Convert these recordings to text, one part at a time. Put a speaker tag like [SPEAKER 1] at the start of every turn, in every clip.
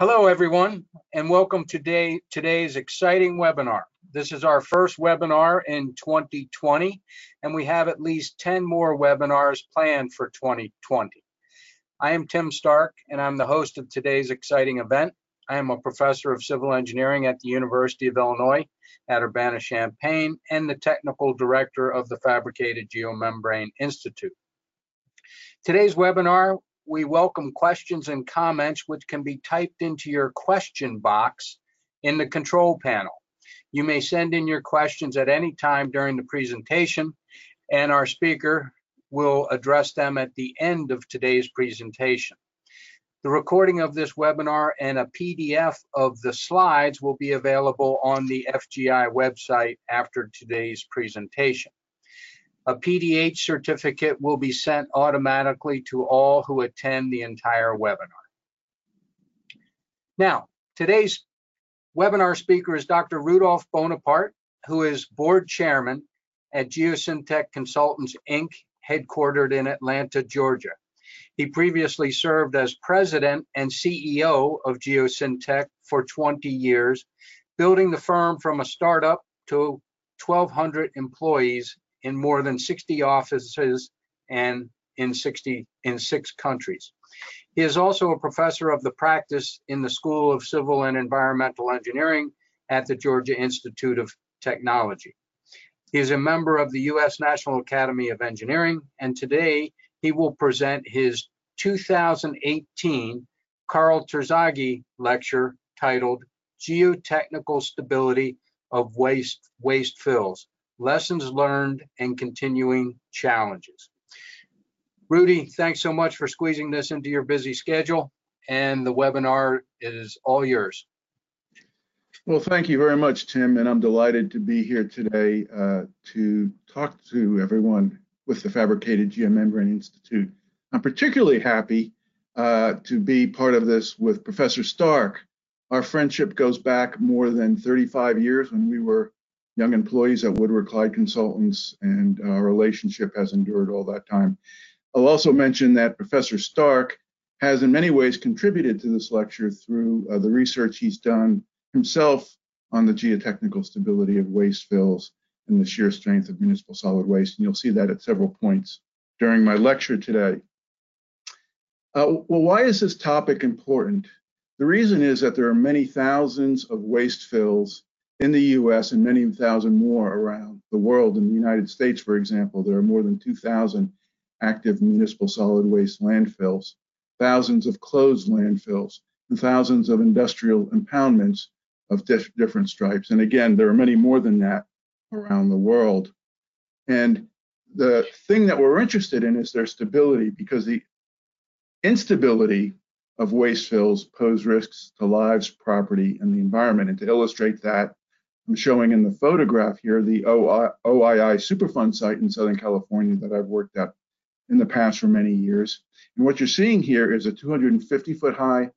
[SPEAKER 1] Hello, everyone, and welcome to today, today's exciting webinar. This is our first webinar in 2020, and we have at least 10 more webinars planned for 2020. I am Tim Stark, and I'm the host of today's exciting event. I am a professor of civil engineering at the University of Illinois at Urbana-Champaign and the technical director of the Fabricated Geomembrane Institute. Today's webinar we welcome questions and comments which can be typed into your question box in the control panel. You may send in your questions at any time during the presentation and our speaker will address them at the end of today's presentation. The recording of this webinar and a PDF of the slides will be available on the FGI website after today's presentation. A PDH certificate will be sent automatically to all who attend the entire webinar. Now, today's webinar speaker is Dr. Rudolph Bonaparte, who is board chairman at Geosyntec Consultants, Inc., headquartered in Atlanta, Georgia. He previously served as president and CEO of Geosyntec for 20 years, building the firm from a startup to 1,200 employees in more than 60 offices and in 60 in six countries. He is also a professor of the practice in the School of Civil and Environmental Engineering at the Georgia Institute of Technology. He is a member of the U.S. National Academy of Engineering, and today he will present his 2018 Karl Terzaghi lecture titled Geotechnical Stability of Waste, Waste Fills, lessons learned, and continuing challenges. Rudy, thanks so much for squeezing this into your busy schedule, and the webinar is all yours.
[SPEAKER 2] Well, thank you very much, Tim, and I'm delighted to be here today uh, to talk to everyone with the Fabricated Geomembrane Institute. I'm particularly happy uh, to be part of this with Professor Stark. Our friendship goes back more than 35 years when we were young employees at Woodward Clyde Consultants, and our relationship has endured all that time. I'll also mention that Professor Stark has in many ways contributed to this lecture through uh, the research he's done himself on the geotechnical stability of waste fills and the shear strength of municipal solid waste. And you'll see that at several points during my lecture today. Uh, well, why is this topic important? The reason is that there are many thousands of waste fills in the US and many thousand more around the world. In the United States, for example, there are more than 2,000 active municipal solid waste landfills, thousands of closed landfills, and thousands of industrial impoundments of different stripes. And again, there are many more than that around the world. And the thing that we're interested in is their stability because the instability of waste fills pose risks to lives, property, and the environment. And to illustrate that, I'm showing in the photograph here the OII Superfund site in Southern California that I've worked at in the past for many years. And what you're seeing here is a 250 foot high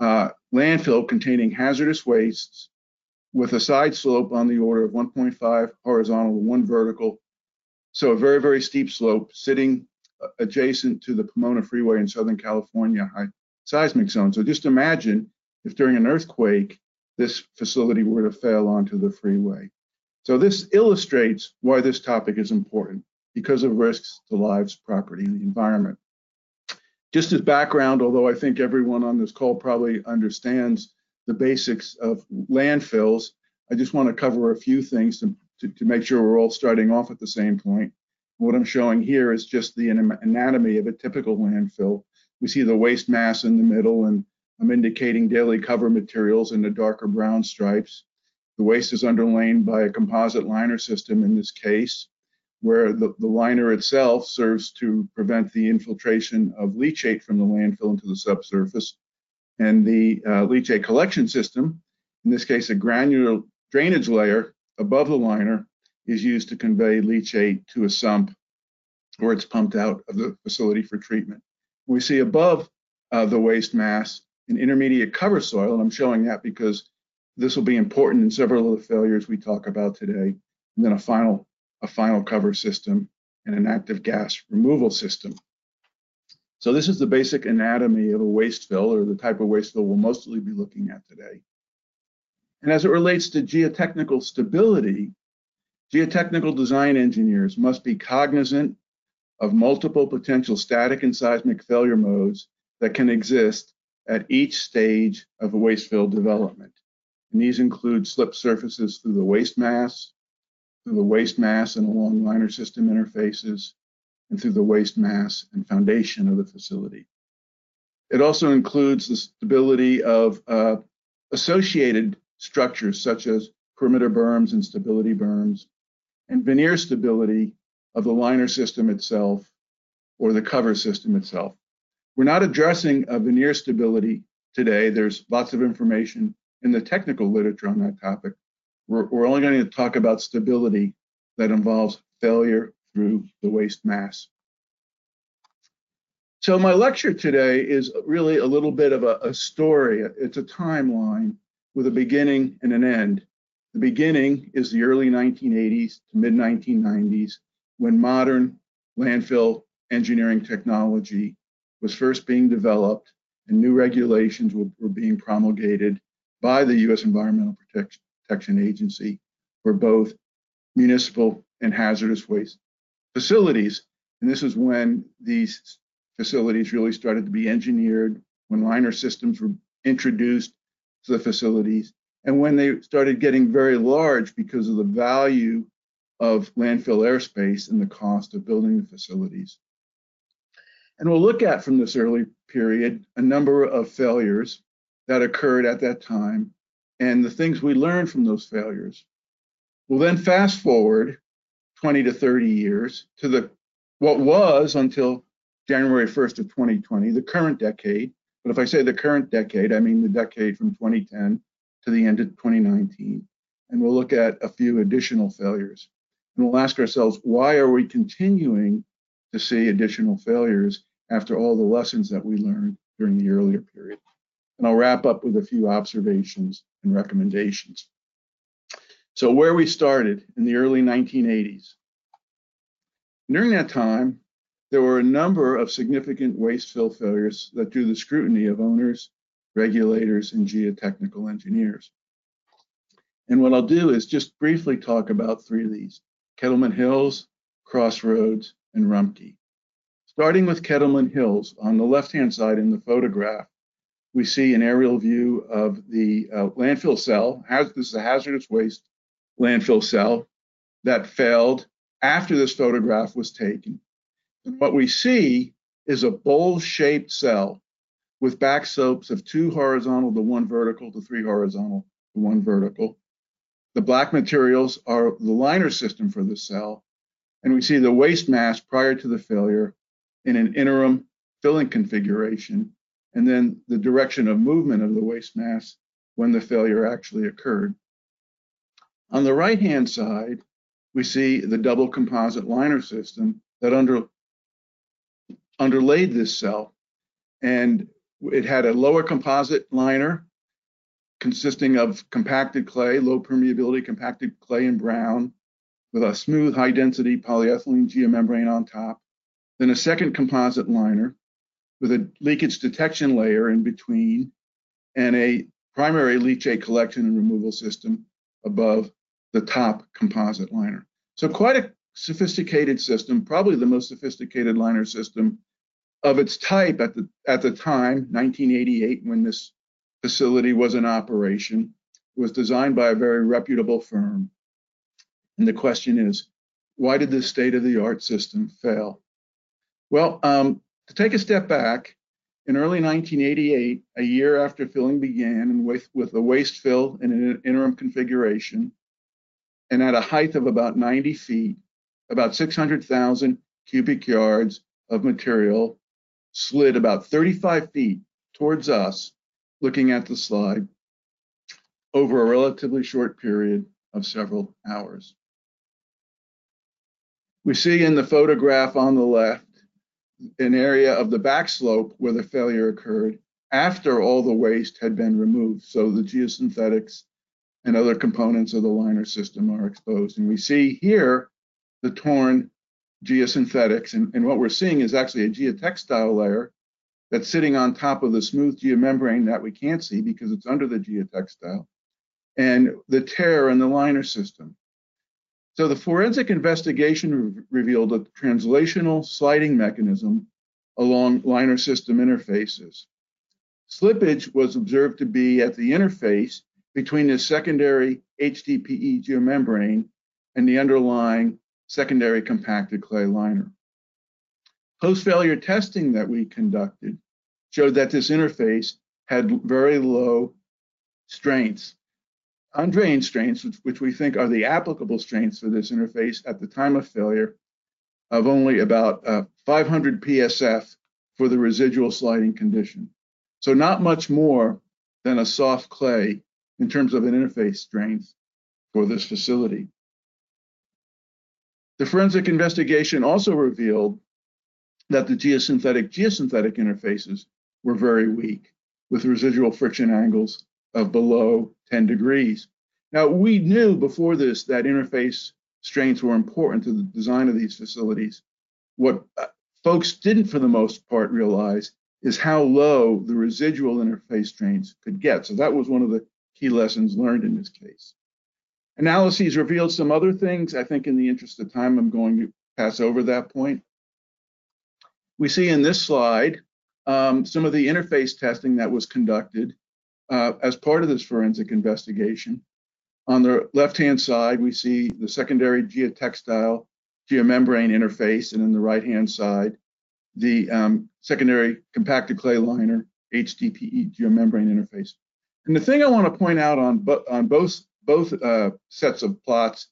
[SPEAKER 2] uh, landfill containing hazardous wastes with a side slope on the order of 1.5 horizontal, one vertical. So a very, very steep slope sitting uh, adjacent to the Pomona Freeway in Southern California high seismic zone. So just imagine if during an earthquake, this facility were to fail onto the freeway. So this illustrates why this topic is important because of risks to lives, property, and the environment. Just as background, although I think everyone on this call probably understands the basics of landfills, I just want to cover a few things to, to, to make sure we're all starting off at the same point. What I'm showing here is just the anatomy of a typical landfill. We see the waste mass in the middle and I'm indicating daily cover materials in the darker brown stripes. The waste is underlain by a composite liner system in this case, where the, the liner itself serves to prevent the infiltration of leachate from the landfill into the subsurface. And the uh, leachate collection system, in this case a granular drainage layer above the liner, is used to convey leachate to a sump where it's pumped out of the facility for treatment. We see above uh, the waste mass an intermediate cover soil, and I'm showing that because this will be important in several of the failures we talk about today, and then a final, a final cover system and an active gas removal system. So this is the basic anatomy of a waste fill or the type of waste fill we'll mostly be looking at today. And as it relates to geotechnical stability, geotechnical design engineers must be cognizant of multiple potential static and seismic failure modes that can exist at each stage of a waste fill development. And these include slip surfaces through the waste mass, through the waste mass and along liner system interfaces, and through the waste mass and foundation of the facility. It also includes the stability of uh, associated structures such as perimeter berms and stability berms, and veneer stability of the liner system itself or the cover system itself. We're not addressing veneer stability today. There's lots of information in the technical literature on that topic. We're, we're only going to talk about stability that involves failure through the waste mass. So my lecture today is really a little bit of a, a story. It's a timeline with a beginning and an end. The beginning is the early 1980s to mid 1990s when modern landfill engineering technology was first being developed and new regulations were, were being promulgated by the U.S. Environmental Protection, Protection Agency for both municipal and hazardous waste facilities. And this is when these facilities really started to be engineered, when liner systems were introduced to the facilities, and when they started getting very large because of the value of landfill airspace and the cost of building the facilities. And we'll look at from this early period a number of failures that occurred at that time and the things we learned from those failures. We'll then fast forward 20 to 30 years to the what was until January 1st of 2020, the current decade. But if I say the current decade, I mean the decade from 2010 to the end of 2019. And we'll look at a few additional failures. And we'll ask ourselves, why are we continuing to see additional failures after all the lessons that we learned during the earlier period? And I'll wrap up with a few observations and recommendations. So where we started in the early 1980s. During that time, there were a number of significant waste fill failures that drew the scrutiny of owners, regulators, and geotechnical engineers. And what I'll do is just briefly talk about three of these, Kettleman Hills, Crossroads, and Rumpke. Starting with Kettleman Hills, on the left-hand side in the photograph, we see an aerial view of the uh, landfill cell. This is a hazardous waste landfill cell that failed after this photograph was taken. And what we see is a bowl-shaped cell with back slopes of two horizontal to one vertical to three horizontal to one vertical. The black materials are the liner system for the cell, and we see the waste mass prior to the failure in an interim filling configuration, and then the direction of movement of the waste mass when the failure actually occurred. On the right-hand side, we see the double composite liner system that under, underlaid this cell. And it had a lower composite liner consisting of compacted clay, low permeability compacted clay and brown, with a smooth high density polyethylene geomembrane on top. Then a second composite liner with a leakage detection layer in between and a primary leachate collection and removal system above the top composite liner. So quite a sophisticated system, probably the most sophisticated liner system of its type at the at the time, 1988, when this facility was in operation. It was designed by a very reputable firm. And the question is, why did this state-of-the-art system fail? Well, um, to take a step back, in early 1988, a year after filling began, and with, with a waste fill in an interim configuration, and at a height of about 90 feet, about 600,000 cubic yards of material slid about 35 feet towards us, looking at the slide, over a relatively short period of several hours. We see in the photograph on the left an area of the back slope where the failure occurred after all the waste had been removed. So the geosynthetics and other components of the liner system are exposed. And we see here the torn geosynthetics. And, and what we're seeing is actually a geotextile layer that's sitting on top of the smooth geomembrane that we can't see because it's under the geotextile, and the tear in the liner system. So the forensic investigation re revealed a translational sliding mechanism along liner system interfaces. Slippage was observed to be at the interface between the secondary HDPE geomembrane and the underlying secondary compacted clay liner. Post-failure testing that we conducted showed that this interface had very low strengths undrained strengths, which, we think are the applicable strengths for this interface at the time of failure, of only about uh, 500 PSF for the residual sliding condition. So not much more than a soft clay in terms of an interface strength for this facility. The forensic investigation also revealed that the geosynthetic geosynthetic interfaces were very weak with residual friction angles of below 10 degrees. Now, we knew before this that interface strains were important to the design of these facilities. What uh, folks didn't, for the most part, realize is how low the residual interface strains could get. So that was one of the key lessons learned in this case. Analyses revealed some other things. I think in the interest of time, I'm going to pass over that point. We see in this slide um, some of the interface testing that was conducted uh, as part of this forensic investigation. On the left-hand side, we see the secondary geotextile geomembrane interface, and in the right-hand side, the um, secondary compacted clay liner HDPE geomembrane interface. And the thing I want to point out on, bo on both, both uh, sets of plots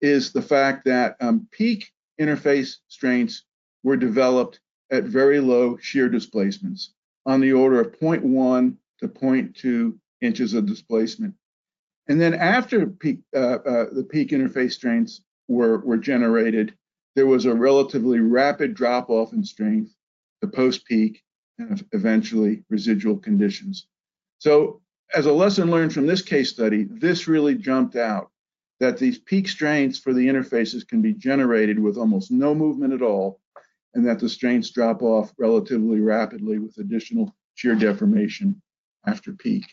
[SPEAKER 2] is the fact that um, peak interface strengths were developed at very low shear displacements on the order of 0.1 to 0.2 inches of displacement. And then after peak, uh, uh, the peak interface strains were, were generated, there was a relatively rapid drop off in strength to post peak and eventually residual conditions. So, as a lesson learned from this case study, this really jumped out that these peak strains for the interfaces can be generated with almost no movement at all, and that the strains drop off relatively rapidly with additional shear deformation after peak.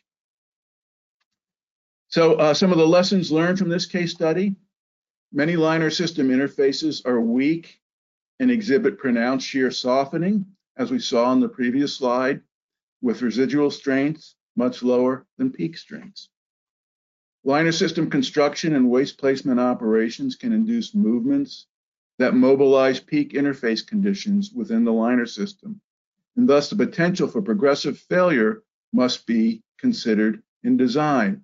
[SPEAKER 2] So uh, some of the lessons learned from this case study, many liner system interfaces are weak and exhibit pronounced shear softening, as we saw on the previous slide, with residual strengths much lower than peak strengths. Liner system construction and waste placement operations can induce movements that mobilize peak interface conditions within the liner system, and thus the potential for progressive failure must be considered in design.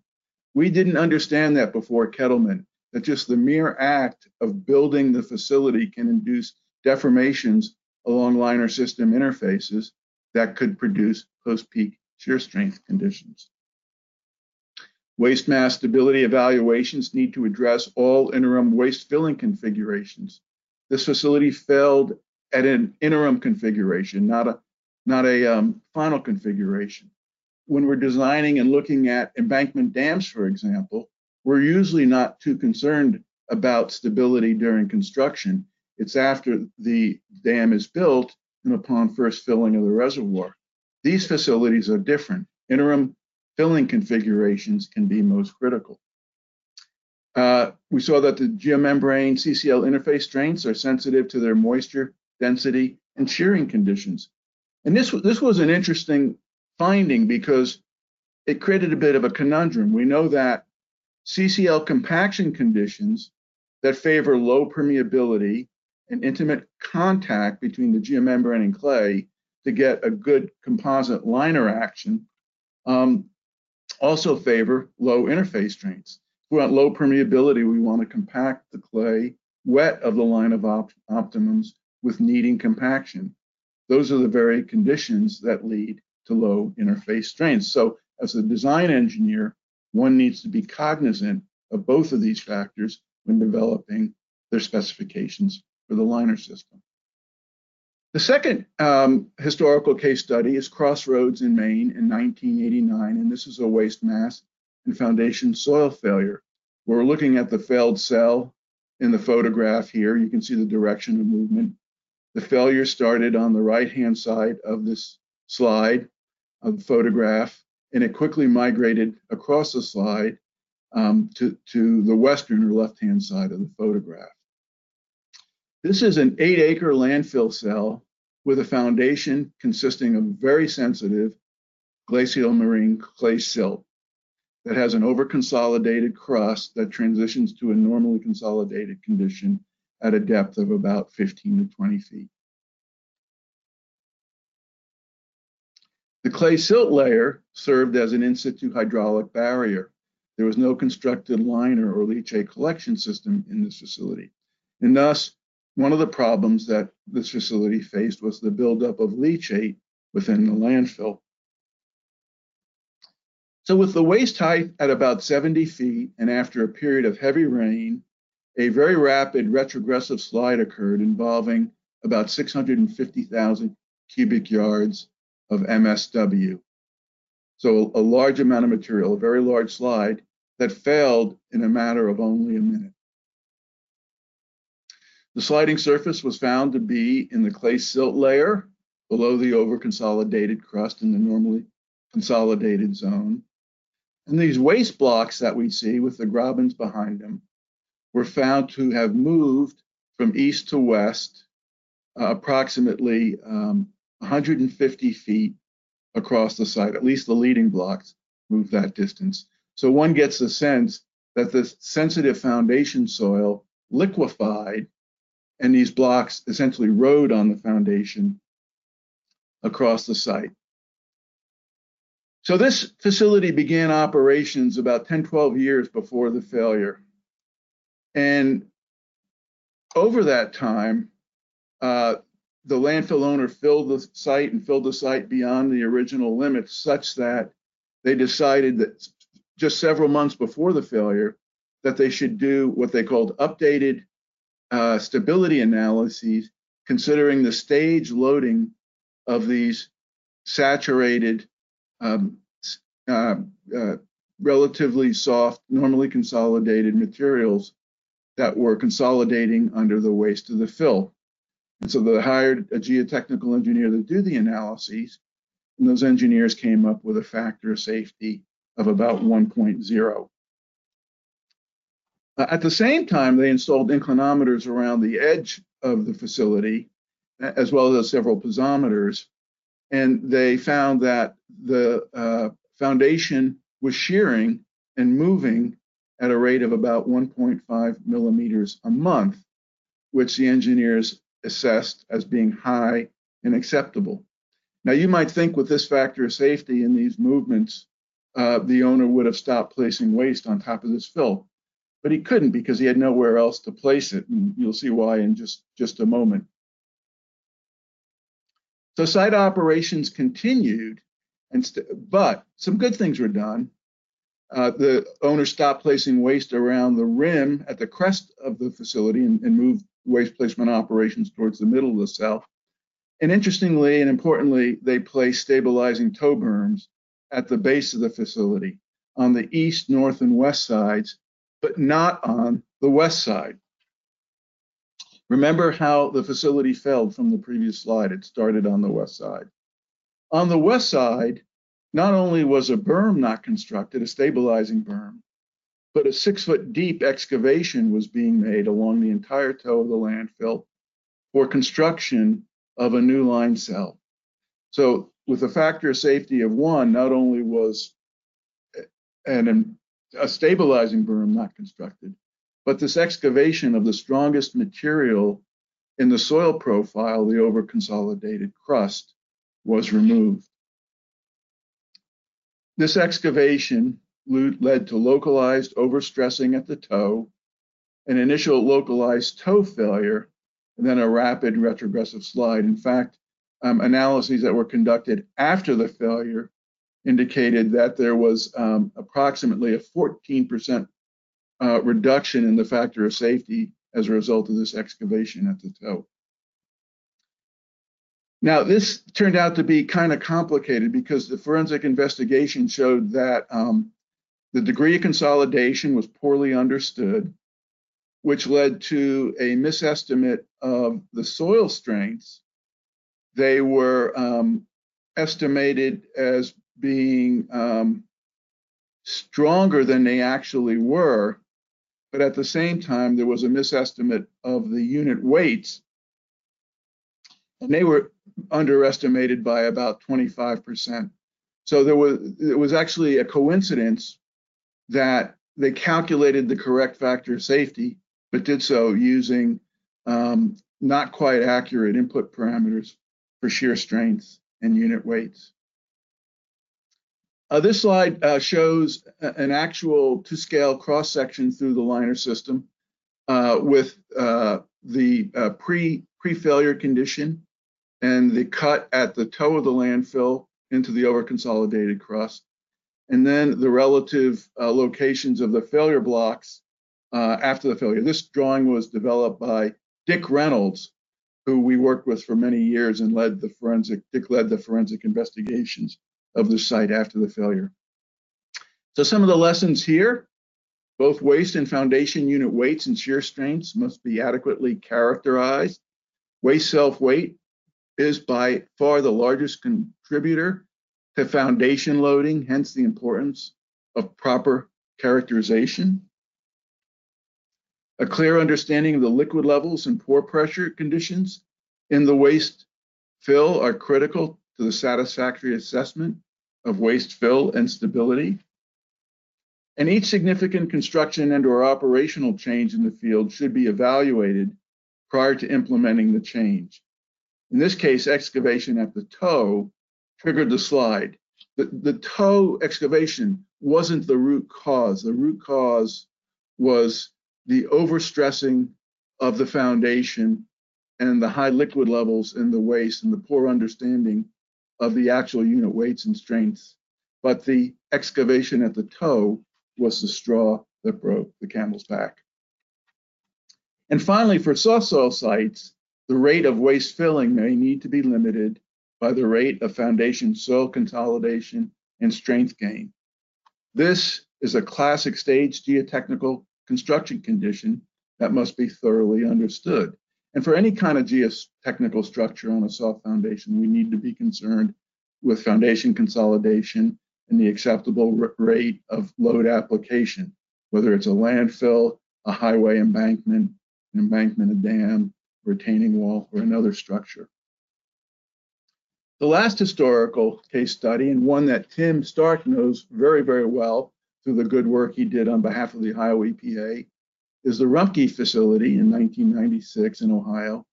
[SPEAKER 2] We didn't understand that before Kettleman, that just the mere act of building the facility can induce deformations along liner system interfaces that could produce post-peak shear strength conditions. Waste mass stability evaluations need to address all interim waste filling configurations. This facility failed at an interim configuration, not a not a um, final configuration when we're designing and looking at embankment dams, for example, we're usually not too concerned about stability during construction. It's after the dam is built and upon first filling of the reservoir. These facilities are different. Interim filling configurations can be most critical. Uh, we saw that the geomembrane CCL interface strengths are sensitive to their moisture, density, and shearing conditions. And this, this was an interesting finding because it created a bit of a conundrum. We know that CCL compaction conditions that favor low permeability and intimate contact between the geomembrane and clay to get a good composite liner action um, also favor low interface strains. If we want low permeability, we want to compact the clay wet of the line of op optimums with kneading compaction. Those are the very conditions that lead to low interface strengths. So as a design engineer, one needs to be cognizant of both of these factors when developing their specifications for the liner system. The second um, historical case study is Crossroads in Maine in 1989, and this is a waste mass and foundation soil failure. We're looking at the failed cell in the photograph here. You can see the direction of movement. The failure started on the right-hand side of this slide of photograph, and it quickly migrated across the slide um, to, to the western or left-hand side of the photograph. This is an eight acre landfill cell with a foundation consisting of very sensitive glacial marine clay silt that has an over-consolidated crust that transitions to a normally consolidated condition at a depth of about 15 to 20 feet. The clay silt layer served as an in situ hydraulic barrier. There was no constructed liner or leachate collection system in this facility. And thus, one of the problems that this facility faced was the buildup of leachate within the landfill. So with the waste height at about 70 feet and after a period of heavy rain, a very rapid retrogressive slide occurred involving about 650,000 cubic yards of MSW. So a large amount of material, a very large slide that failed in a matter of only a minute. The sliding surface was found to be in the clay silt layer below the over consolidated crust in the normally consolidated zone. And these waste blocks that we see with the grabens behind them were found to have moved from east to west uh, approximately um, 150 feet across the site. At least the leading blocks moved that distance. So one gets the sense that the sensitive foundation soil liquefied and these blocks essentially rode on the foundation across the site. So this facility began operations about 10, 12 years before the failure. And over that time, uh, the landfill owner filled the site and filled the site beyond the original limits such that they decided that just several months before the failure that they should do what they called updated uh, stability analyses considering the stage loading of these saturated um, uh, uh, relatively soft, normally consolidated materials that were consolidating under the waste of the fill. And so they hired a geotechnical engineer to do the analyses, and those engineers came up with a factor of safety of about 1.0. Uh, at the same time, they installed inclinometers around the edge of the facility, as well as several piezometers, and they found that the uh, foundation was shearing and moving at a rate of about 1.5 millimeters a month, which the engineers assessed as being high and acceptable. Now, you might think with this factor of safety in these movements, uh, the owner would have stopped placing waste on top of this fill, but he couldn't because he had nowhere else to place it, and you'll see why in just, just a moment. So site operations continued, and but some good things were done. Uh, the owner stopped placing waste around the rim at the crest of the facility and, and moved waste placement operations towards the middle of the cell. And interestingly and importantly, they place stabilizing toe berms at the base of the facility on the east, north, and west sides, but not on the west side. Remember how the facility failed from the previous slide. It started on the west side. On the west side, not only was a berm not constructed, a stabilizing berm, but a six foot deep excavation was being made along the entire toe of the landfill for construction of a new line cell. So, with a factor of safety of one, not only was an, a stabilizing berm not constructed, but this excavation of the strongest material in the soil profile, the over consolidated crust, was removed. This excavation led to localized overstressing at the toe, an initial localized toe failure, and then a rapid retrogressive slide. In fact, um, analyses that were conducted after the failure indicated that there was um, approximately a 14% uh, reduction in the factor of safety as a result of this excavation at the toe. Now, this turned out to be kind of complicated because the forensic investigation showed that um, the degree of consolidation was poorly understood. which led to a misestimate of the soil strengths. They were um, estimated as being um, stronger than they actually were, but at the same time, there was a misestimate of the unit weights, and they were underestimated by about 25%. So there was it was actually a coincidence that they calculated the correct factor of safety, but did so using um, not quite accurate input parameters for shear strengths and unit weights. Uh, this slide uh, shows an actual to-scale cross-section through the liner system uh, with uh, the uh, pre, pre-failure condition and the cut at the toe of the landfill into the over-consolidated crust, and then the relative uh, locations of the failure blocks after the failure. This drawing was developed by Dick Reynolds, who we worked with for many years and led the forensic, Dick led the forensic investigations of the site after the failure. So some of the lessons here, both waste and foundation unit weights and shear strengths must be adequately characterized. Waste self-weight is by far the largest contributor to foundation loading, hence the importance of proper characterization. A clear understanding of the liquid levels and pore pressure conditions in the waste fill are critical to the satisfactory assessment of waste fill and stability. And each significant construction and or operational change in the field should be evaluated prior to implementing the change. In this case, excavation at the toe triggered the slide. The, the toe excavation wasn't the root cause. The root cause was the overstressing of the foundation and the high liquid levels in the waste and the poor understanding of the actual unit weights and strengths, but the excavation at the toe was the straw that broke the camel's back. And finally, for soft soil sites, the rate of waste filling may need to be limited by the rate of foundation soil consolidation and strength gain. This is a classic stage geotechnical construction condition that must be thoroughly understood. And for any kind of geotechnical structure on a soft foundation, we need to be concerned with foundation consolidation and the acceptable rate of load application, whether it's a landfill, a highway embankment, an embankment, a dam, retaining wall, or another structure. The last historical case study, and one that Tim Stark knows very, very well through the good work he did on behalf of the Ohio EPA, is the Rumpke facility in 1996 in Ohio.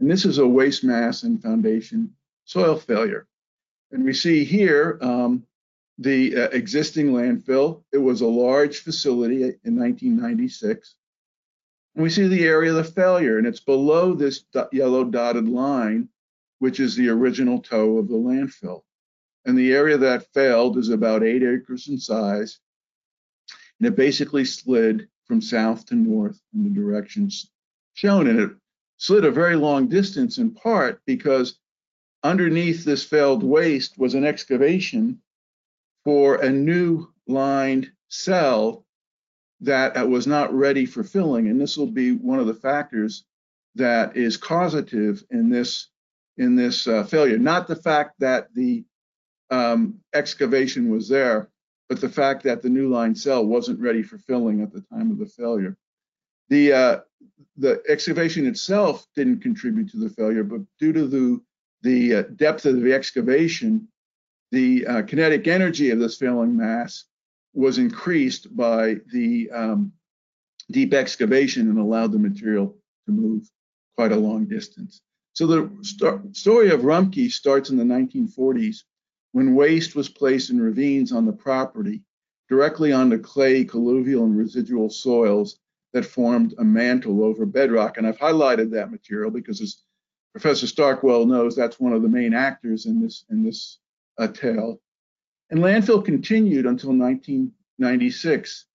[SPEAKER 2] And this is a waste mass and foundation soil failure. And we see here um, the uh, existing landfill. It was a large facility in 1996. And we see the area of the failure, and it's below this yellow dotted line, which is the original toe of the landfill. And the area that failed is about eight acres in size. And it basically slid from south to north in the directions shown. And it slid a very long distance in part because underneath this failed waste was an excavation for a new lined cell that was not ready for filling. And this will be one of the factors that is causative in this in this uh, failure. Not the fact that the um, excavation was there, but the fact that the new line cell wasn't ready for filling at the time of the failure. The uh, the excavation itself didn't contribute to the failure, but due to the the uh, depth of the excavation, the uh, kinetic energy of this failing mass was increased by the um, deep excavation and allowed the material to move quite a long distance. So the st story of Rumpke starts in the 1940s when waste was placed in ravines on the property directly onto clay, colluvial, and residual soils that formed a mantle over bedrock. And I've highlighted that material because as Professor Stark well knows, that's one of the main actors in this, in this uh, tale. And landfill continued until 1996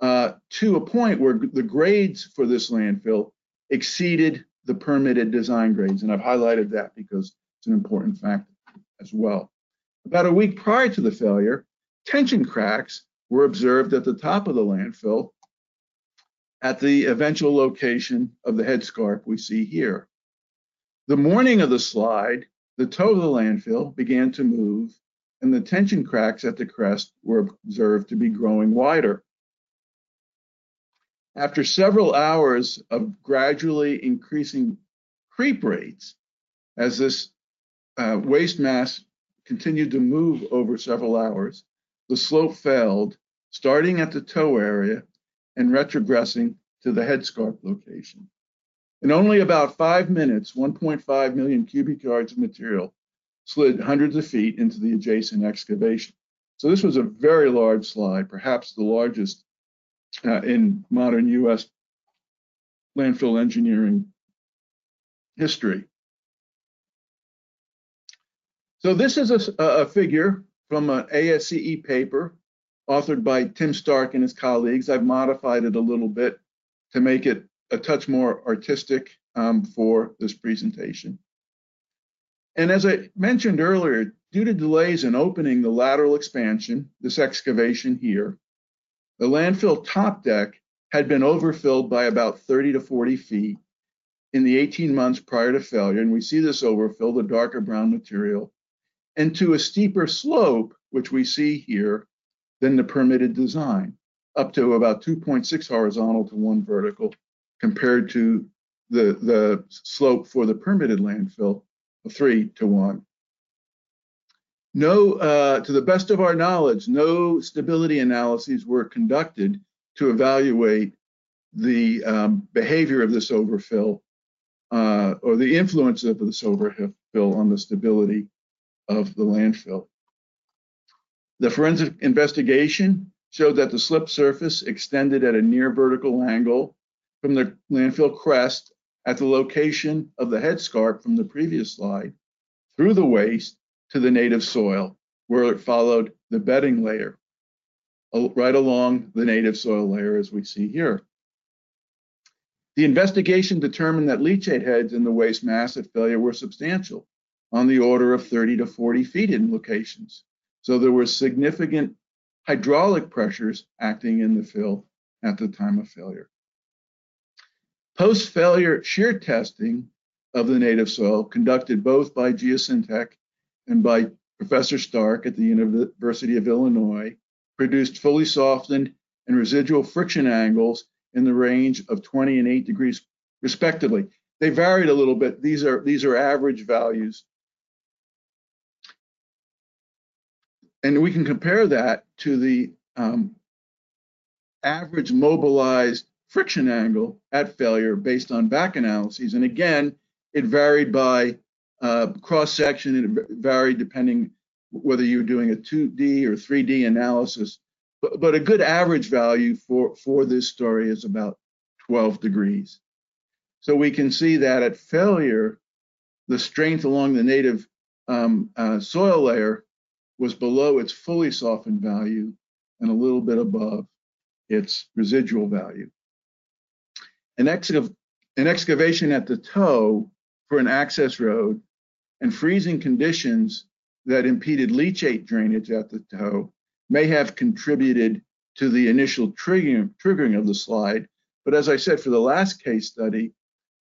[SPEAKER 2] uh, to a point where the grades for this landfill exceeded the permitted design grades. And I've highlighted that because it's an important fact as well. About a week prior to the failure, tension cracks were observed at the top of the landfill at the eventual location of the headscarp we see here. The morning of the slide, the toe of the landfill began to move and the tension cracks at the crest were observed to be growing wider. After several hours of gradually increasing creep rates, as this uh, waste mass continued to move over several hours, the slope failed, starting at the toe area and retrogressing to the headscarp location. In only about five minutes, 1.5 million cubic yards of material slid hundreds of feet into the adjacent excavation. So this was a very large slide, perhaps the largest uh, in modern U.S. landfill engineering history. So this is a, a figure from an ASCE paper authored by Tim Stark and his colleagues. I've modified it a little bit to make it a touch more artistic um, for this presentation. And as I mentioned earlier, due to delays in opening the lateral expansion, this excavation here, the landfill top deck had been overfilled by about 30 to 40 feet in the 18 months prior to failure. And we see this overfill, the darker brown material, and to a steeper slope, which we see here, than the permitted design, up to about 2.6 horizontal to one vertical, compared to the, the slope for the permitted landfill three to one. No, uh, to the best of our knowledge, no stability analyses were conducted to evaluate the um, behavior of this overfill uh, or the influence of this overfill on the stability of the landfill. The forensic investigation showed that the slip surface extended at a near vertical angle from the landfill crest at the location of the headscarp from the previous slide through the waste to the native soil, where it followed the bedding layer right along the native soil layer as we see here. The investigation determined that leachate heads in the waste mass at failure were substantial, on the order of 30 to 40 feet in locations. So there were significant hydraulic pressures acting in the fill at the time of failure. Post-failure shear testing of the native soil, conducted both by Geosyntec and by Professor Stark at the University of Illinois, produced fully softened and residual friction angles in the range of 20 and 8 degrees respectively. They varied a little bit. These are these are average values. And we can compare that to the um, average mobilized friction angle at failure based on back analyses. And again, it varied by uh, cross section, it varied depending whether you're doing a 2D or 3D analysis. But, but a good average value for, for this story is about 12 degrees. So we can see that at failure, the strength along the native um, uh, soil layer was below its fully softened value and a little bit above its residual value an, excav an excavation at the toe for an access road and freezing conditions that impeded leachate drainage at the toe may have contributed to the initial triggering, of the slide. But as I said, for the last case study,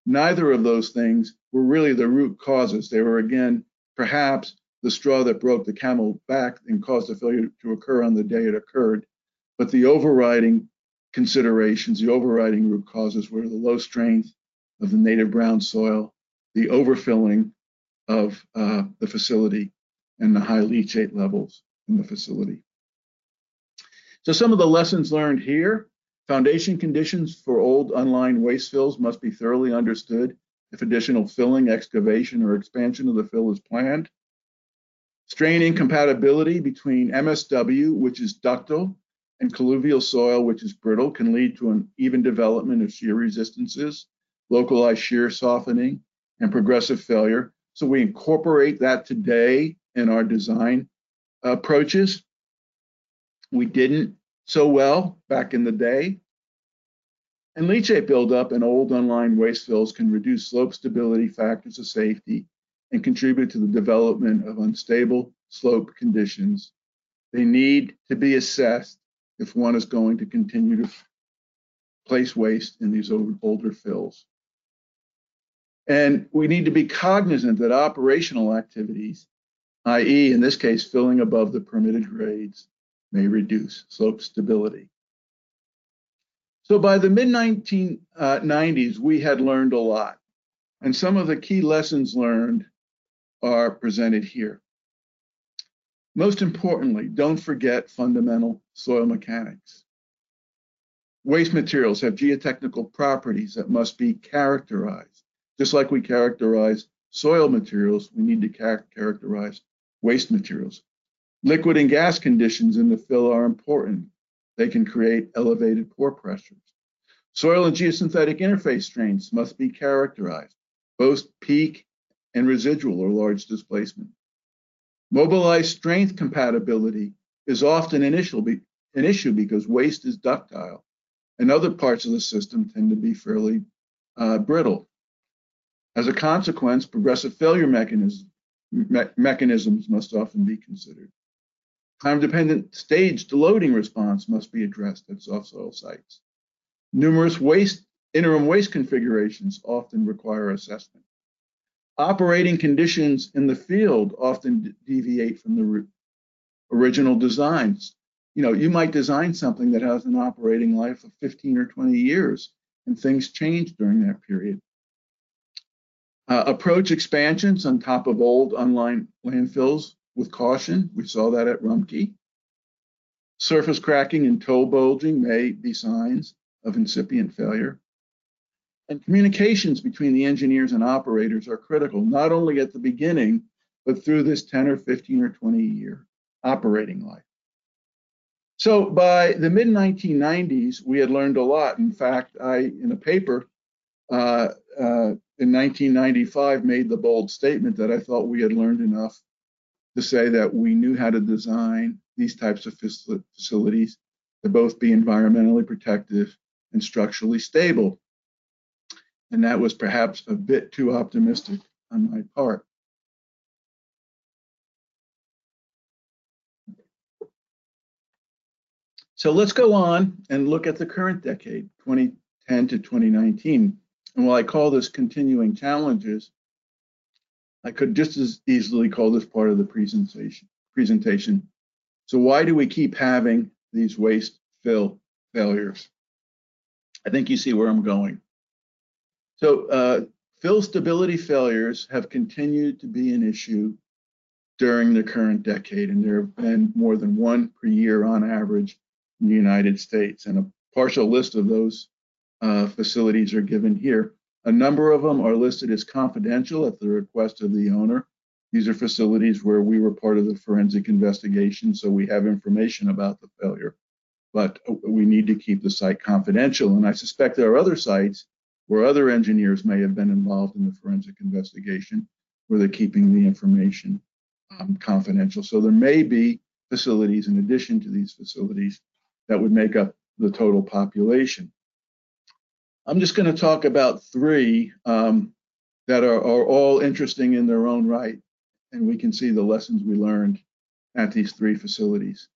[SPEAKER 2] neither of those things were really the root causes. They were, again, perhaps the straw that broke the camel back and caused the failure to occur on the day it occurred. But the overriding considerations, the overriding root causes were the low strength of the native brown soil, the overfilling of uh, the facility, and the high leachate levels in the facility. So some of the lessons learned here, foundation conditions for old unlined waste fills must be thoroughly understood if additional filling, excavation, or expansion of the fill is planned. Strain incompatibility between MSW, which is ductile, and colluvial soil, which is brittle, can lead to an even development of shear resistances, localized shear softening, and progressive failure. So we incorporate that today in our design approaches. We didn't so well back in the day. And leachate buildup in old unlined waste fills can reduce slope stability factors of safety and contribute to the development of unstable slope conditions. They need to be assessed if one is going to continue to place waste in these older fills. And we need to be cognizant that operational activities, i.e., in this case, filling above the permitted grades, may reduce slope stability. So by the mid 1990s, we had learned a lot. And some of the key lessons learned are presented here. Most importantly, don't forget fundamental soil mechanics. Waste materials have geotechnical properties that must be characterized. Just like we characterize soil materials, we need to char characterize waste materials. Liquid and gas conditions in the fill are important. They can create elevated pore pressures. Soil and geosynthetic interface strengths must be characterized, both peak and residual or large displacement. Mobilized strength compatibility is often an issue, an issue because waste is ductile and other parts of the system tend to be fairly uh, brittle. As a consequence, progressive failure mechanisms, me mechanisms must often be considered. Time-dependent staged loading response must be addressed at soft soil sites. Numerous waste interim waste configurations often require assessment. Operating conditions in the field often deviate from the original designs. You know, you might design something that has an operating life of 15 or 20 years, and things change during that period. Uh, approach expansions on top of old unlined landfills with caution. We saw that at Rumpke. Surface cracking and toe bulging may be signs of incipient failure. And communications between the engineers and operators are critical, not only at the beginning, but through this 10 or 15 or 20 year operating life. So by the mid 1990s, we had learned a lot. In fact, I, in a paper uh, uh, in 1995, made the bold statement that I thought we had learned enough to say that we knew how to design these types of facilities to both be environmentally protective and structurally stable. And that was perhaps a bit too optimistic on my part. So let's go on and look at the current decade, 2010 to 2019. And while I call this continuing challenges, I could just as easily call this part of the presentation. Presentation. So why do we keep having these waste fill failures? I think you see where I'm going. So uh, fill stability failures have continued to be an issue during the current decade, and there have been more than one per year on average in the United States. And a partial list of those uh, facilities are given here. A number of them are listed as confidential at the request of the owner. These are facilities where we were part of the forensic investigation, so we have information about the failure but we need to keep the site confidential. And I suspect there are other sites where other engineers may have been involved in the forensic investigation where they're keeping the information um, confidential. So there may be facilities in addition to these facilities that would make up the total population. I'm just going to talk about three um, that are, are all interesting in their own right, and we can see the lessons we learned at these three facilities.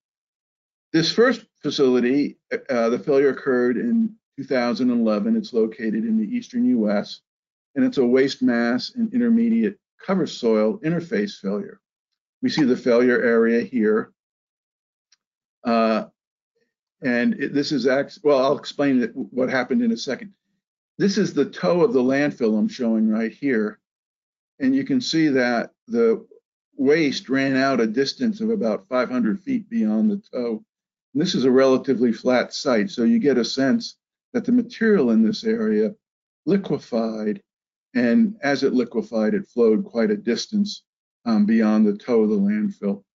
[SPEAKER 2] This first facility, uh, the failure occurred in 2011. It's located in the eastern US, and it's a waste mass and intermediate cover soil interface failure. We see the failure area here. Uh, and it, this is, act, well, I'll explain it, what happened in a second. This is the toe of the landfill I'm showing right here. And you can see that the waste ran out a distance of about 500 feet beyond the toe and this is a relatively flat site, so you get a sense that the material in this area liquefied, and as it liquefied, it flowed quite a distance um, beyond the toe of the landfill.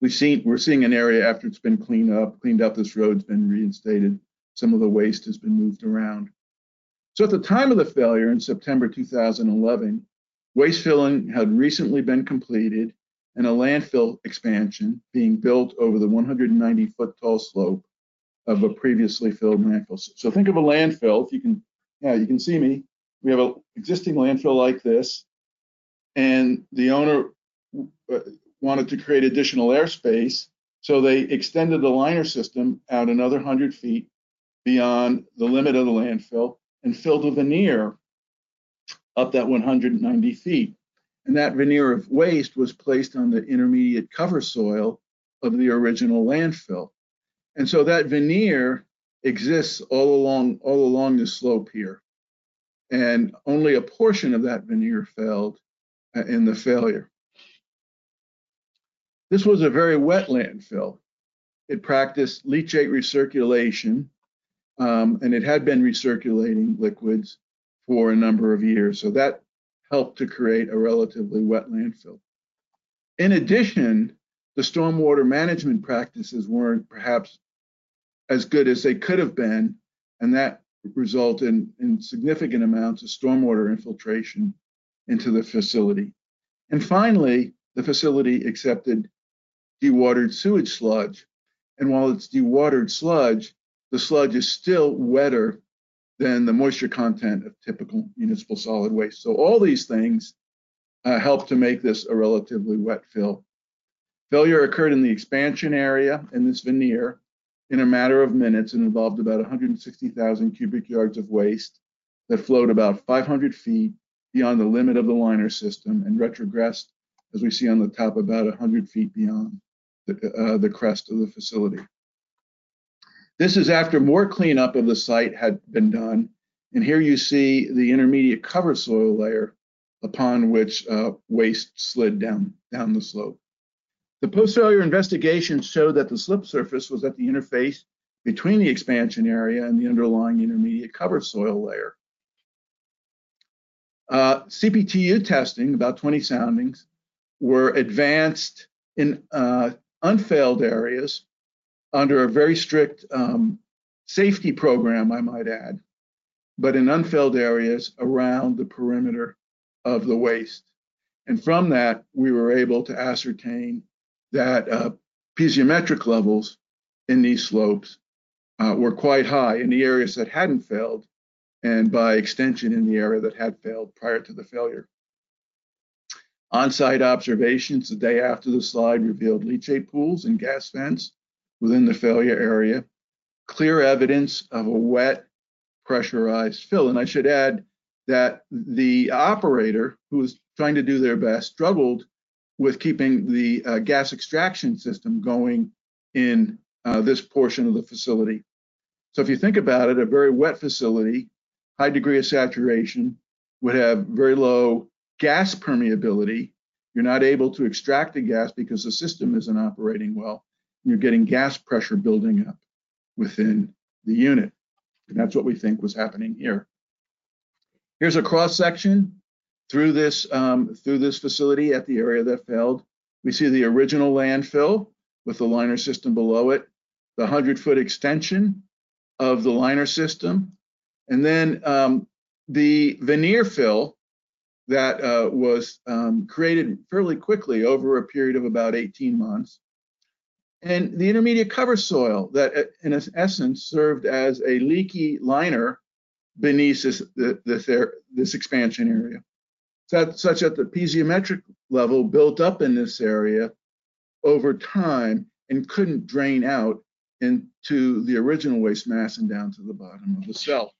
[SPEAKER 2] We've seen, we're seeing an area after it's been cleaned up, cleaned up, this road's been reinstated, some of the waste has been moved around. So at the time of the failure in September 2011, waste filling had recently been completed and a landfill expansion being built over the 190 foot tall slope of a previously filled landfill. So think of a landfill. If you can, yeah, you can see me. We have an existing landfill like this, and the owner uh, wanted to create additional airspace, so they extended the liner system out another 100 feet beyond the limit of the landfill and filled a veneer up that 190 feet. And that veneer of waste was placed on the intermediate cover soil of the original landfill. And so that veneer exists all along all along the slope here. And only a portion of that veneer failed uh, in the failure. This was a very wet landfill. It practiced leachate recirculation, um, and it had been recirculating liquids for a number of years. So that helped to create a relatively wet landfill. In addition, the stormwater management practices weren't perhaps as good as they could have been, and that resulted in, in significant amounts of stormwater infiltration into the facility. And finally, the facility accepted dewatered sewage sludge. And while it's dewatered sludge, the sludge is still wetter than the moisture content of typical municipal solid waste. So all these things uh, help to make this a relatively wet fill. Failure occurred in the expansion area in this veneer in a matter of minutes and involved about 160,000 cubic yards of waste that flowed about 500 feet beyond the limit of the liner system and retrogressed, as we see on the top, about 100 feet beyond the, uh, the crest of the facility. This is after more cleanup of the site had been done. And here you see the intermediate cover soil layer upon which uh, waste slid down, down the slope. The post-failure investigation showed that the slip surface was at the interface between the expansion area and the underlying intermediate cover soil layer. Uh, CPTU testing, about 20 soundings, were advanced in uh, unfailed areas under a very strict um, safety program, I might add, but in unfilled areas around the perimeter of the waste. And from that, we were able to ascertain that uh, piezometric levels in these slopes uh, were quite high in the areas that hadn't failed, and by extension in the area that had failed prior to the failure. On-site observations the day after the slide revealed leachate pools and gas vents within the failure area, clear evidence of a wet pressurized fill. And I should add that the operator who was trying to do their best struggled with keeping the uh, gas extraction system going in uh, this portion of the facility. So if you think about it, a very wet facility, high degree of saturation, would have very low gas permeability. You're not able to extract the gas because the system isn't operating well you're getting gas pressure building up within the unit. And that's what we think was happening here. Here's a cross section through this um, through this facility at the area that failed. We see the original landfill with the liner system below it, the 100 foot extension of the liner system, and then um, the veneer fill that uh, was um, created fairly quickly over a period of about 18 months and the intermediate cover soil that uh, in essence served as a leaky liner beneath this, this, this expansion area, such that the piezometric level built up in this area over time and couldn't drain out into the original waste mass and down to the bottom of the cell.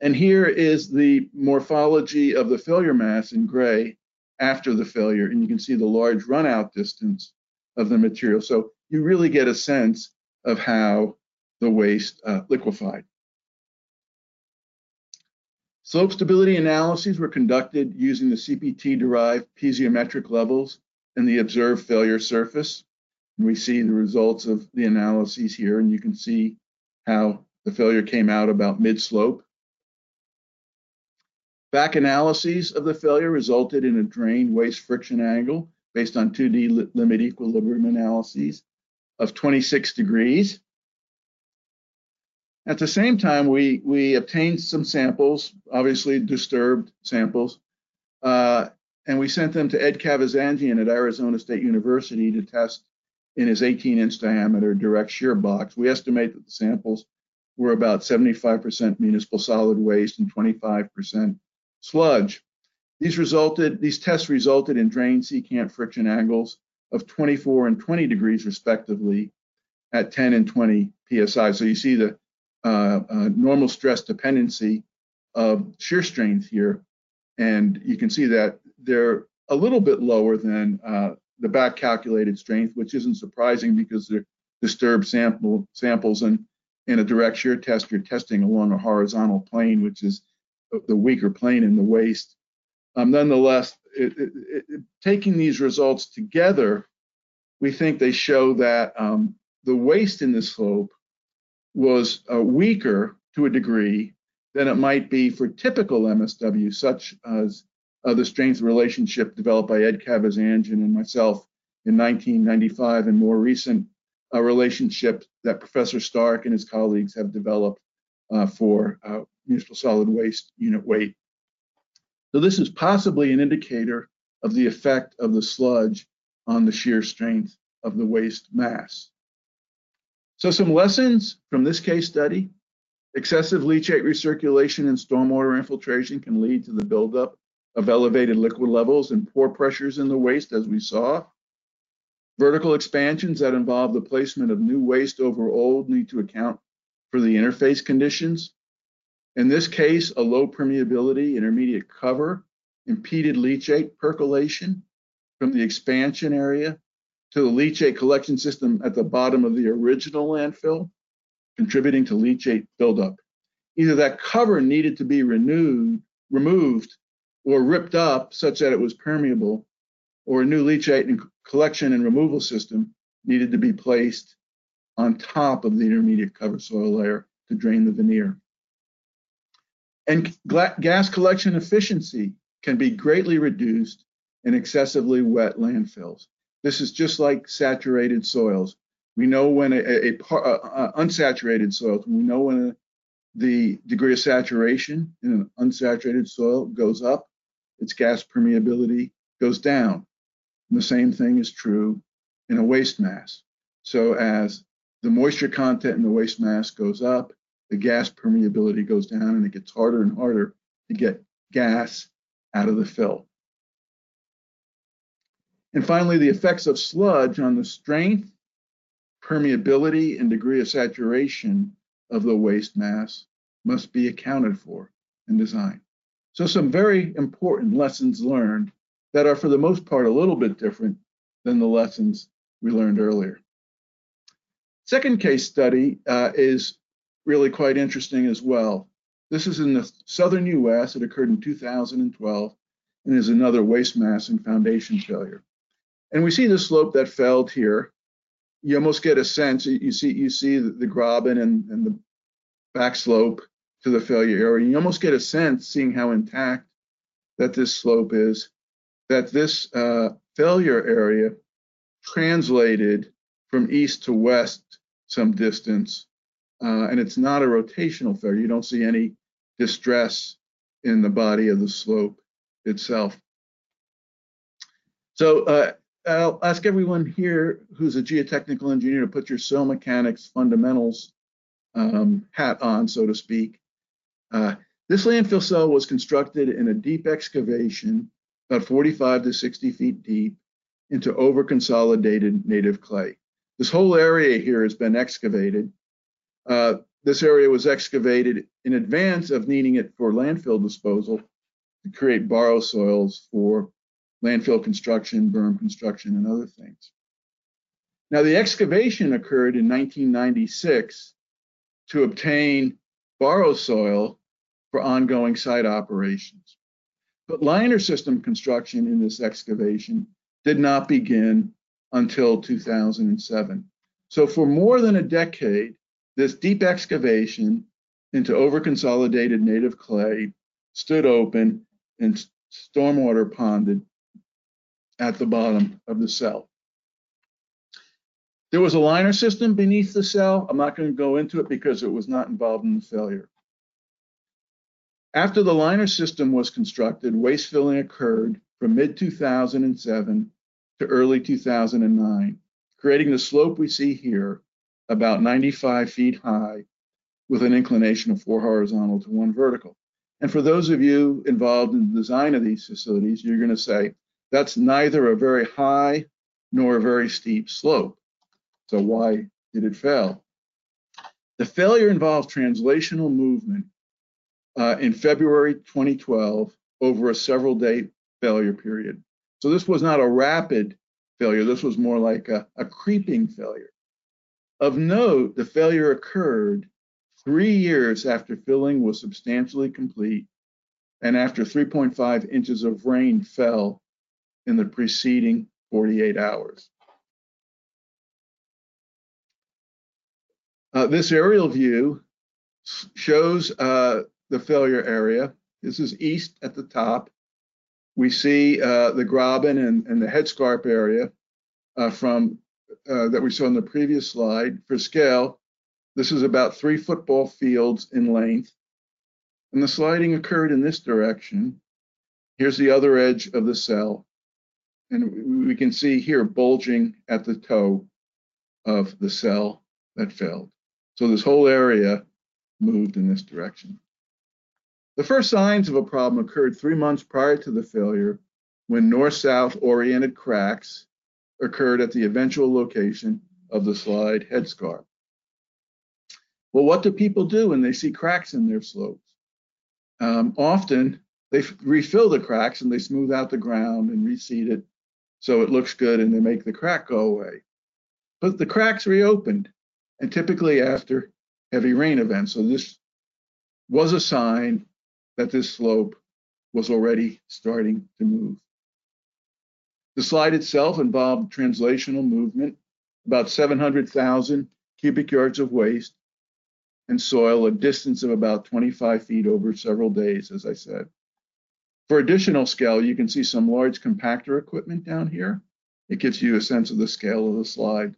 [SPEAKER 2] And here is the morphology of the failure mass in gray after the failure, and you can see the large runout distance of the material. So you really get a sense of how the waste uh, liquefied. Slope stability analyses were conducted using the CPT-derived piezometric levels and the observed failure surface. And we see the results of the analyses here, and you can see how the failure came out about mid-slope. Back analyses of the failure resulted in a drain waste friction angle based on 2D limit equilibrium analyses of 26 degrees. At the same time, we, we obtained some samples, obviously disturbed samples, uh, and we sent them to Ed Kavazanjian at Arizona State University to test in his 18 inch diameter direct shear box. We estimate that the samples were about 75% municipal solid waste and 25% sludge. These resulted, these tests resulted in drain secant friction angles of 24 and 20 degrees respectively at 10 and 20 psi. So you see the uh, uh, normal stress dependency of shear strength here, and you can see that they're a little bit lower than uh, the back calculated strength, which isn't surprising because they're disturbed sample samples and in a direct shear test, you're testing along a horizontal plane, which is the weaker plane in the waste. Um, nonetheless, it, it, it, taking these results together, we think they show that um, the waste in the slope was uh, weaker to a degree than it might be for typical MSW, such as uh, the strength relationship developed by Ed Kavazanjian and myself in 1995 and more recent uh, relationship that Professor Stark and his colleagues have developed for uh, municipal solid waste unit weight. So this is possibly an indicator of the effect of the sludge on the shear strength of the waste mass. So some lessons from this case study. Excessive leachate recirculation and stormwater infiltration can lead to the buildup of elevated liquid levels and pore pressures in the waste, as we saw. Vertical expansions that involve the placement of new waste over old need to account for the interface conditions. In this case, a low permeability intermediate cover impeded leachate percolation from the expansion area to the leachate collection system at the bottom of the original landfill, contributing to leachate buildup. Either that cover needed to be renewed, removed or ripped up such that it was permeable, or a new leachate collection and removal system needed to be placed on top of the intermediate cover soil layer to drain the veneer. And gas collection efficiency can be greatly reduced in excessively wet landfills. This is just like saturated soils. We know when a, a, a, a unsaturated soils, we know when the degree of saturation in an unsaturated soil goes up, its gas permeability goes down. And the same thing is true in a waste mass. So as the moisture content in the waste mass goes up, the gas permeability goes down and it gets harder and harder to get gas out of the fill. And finally, the effects of sludge on the strength, permeability, and degree of saturation of the waste mass must be accounted for in design. So some very important lessons learned that are for the most part a little bit different than the lessons we learned earlier. Second case study uh, is really quite interesting as well. This is in the southern US. It occurred in 2012 and is another waste mass and foundation failure. And we see the slope that failed here. You almost get a sense, you see, you see the, the graben and, and the back slope to the failure area. You almost get a sense, seeing how intact that this slope is, that this uh, failure area translated from east to west some distance, uh, and it's not a rotational failure. You don't see any distress in the body of the slope itself. So uh, I'll ask everyone here who's a geotechnical engineer to put your soil mechanics fundamentals um, hat on, so to speak, uh, this landfill cell was constructed in a deep excavation, about 45 to 60 feet deep, into over-consolidated native clay. This whole area here has been excavated. Uh, this area was excavated in advance of needing it for landfill disposal to create borrow soils for landfill construction, berm construction, and other things. Now, the excavation occurred in 1996 to obtain borrow soil for ongoing site operations. But liner system construction in this excavation did not begin until 2007. So for more than a decade, this deep excavation into overconsolidated native clay stood open and stormwater ponded at the bottom of the cell. There was a liner system beneath the cell. I'm not going to go into it because it was not involved in the failure. After the liner system was constructed, waste filling occurred from mid 2007 to early 2009, creating the slope we see here, about 95 feet high, with an inclination of four horizontal to one vertical. And for those of you involved in the design of these facilities, you're going to say that's neither a very high nor a very steep slope. So why did it fail? The failure involved translational movement uh, in February 2012 over a several day failure period. So this was not a rapid failure. This was more like a, a creeping failure. Of note, the failure occurred three years after filling was substantially complete and after 3.5 inches of rain fell in the preceding 48 hours. Uh, this aerial view shows uh, the failure area. This is east at the top. We see uh, the Graben and, and, the headscarp area uh, from uh, that we saw in the previous slide. For scale, this is about three football fields in length. And the sliding occurred in this direction. Here's the other edge of the cell. And we can see here bulging at the toe of the cell that failed. So this whole area moved in this direction. The first signs of a problem occurred three months prior to the failure when north-south oriented cracks occurred at the eventual location of the slide headscarp. Well, what do people do when they see cracks in their slopes? Um, often they refill the cracks and they smooth out the ground and reseed it so it looks good and they make the crack go away. But the cracks reopened and typically after heavy rain events. So this was a sign that this slope was already starting to move. The slide itself involved translational movement, about 700,000 cubic yards of waste, and soil a distance of about 25 feet over several days, as I said. For additional scale, you can see some large compactor equipment down here. It gives you a sense of the scale of the slide.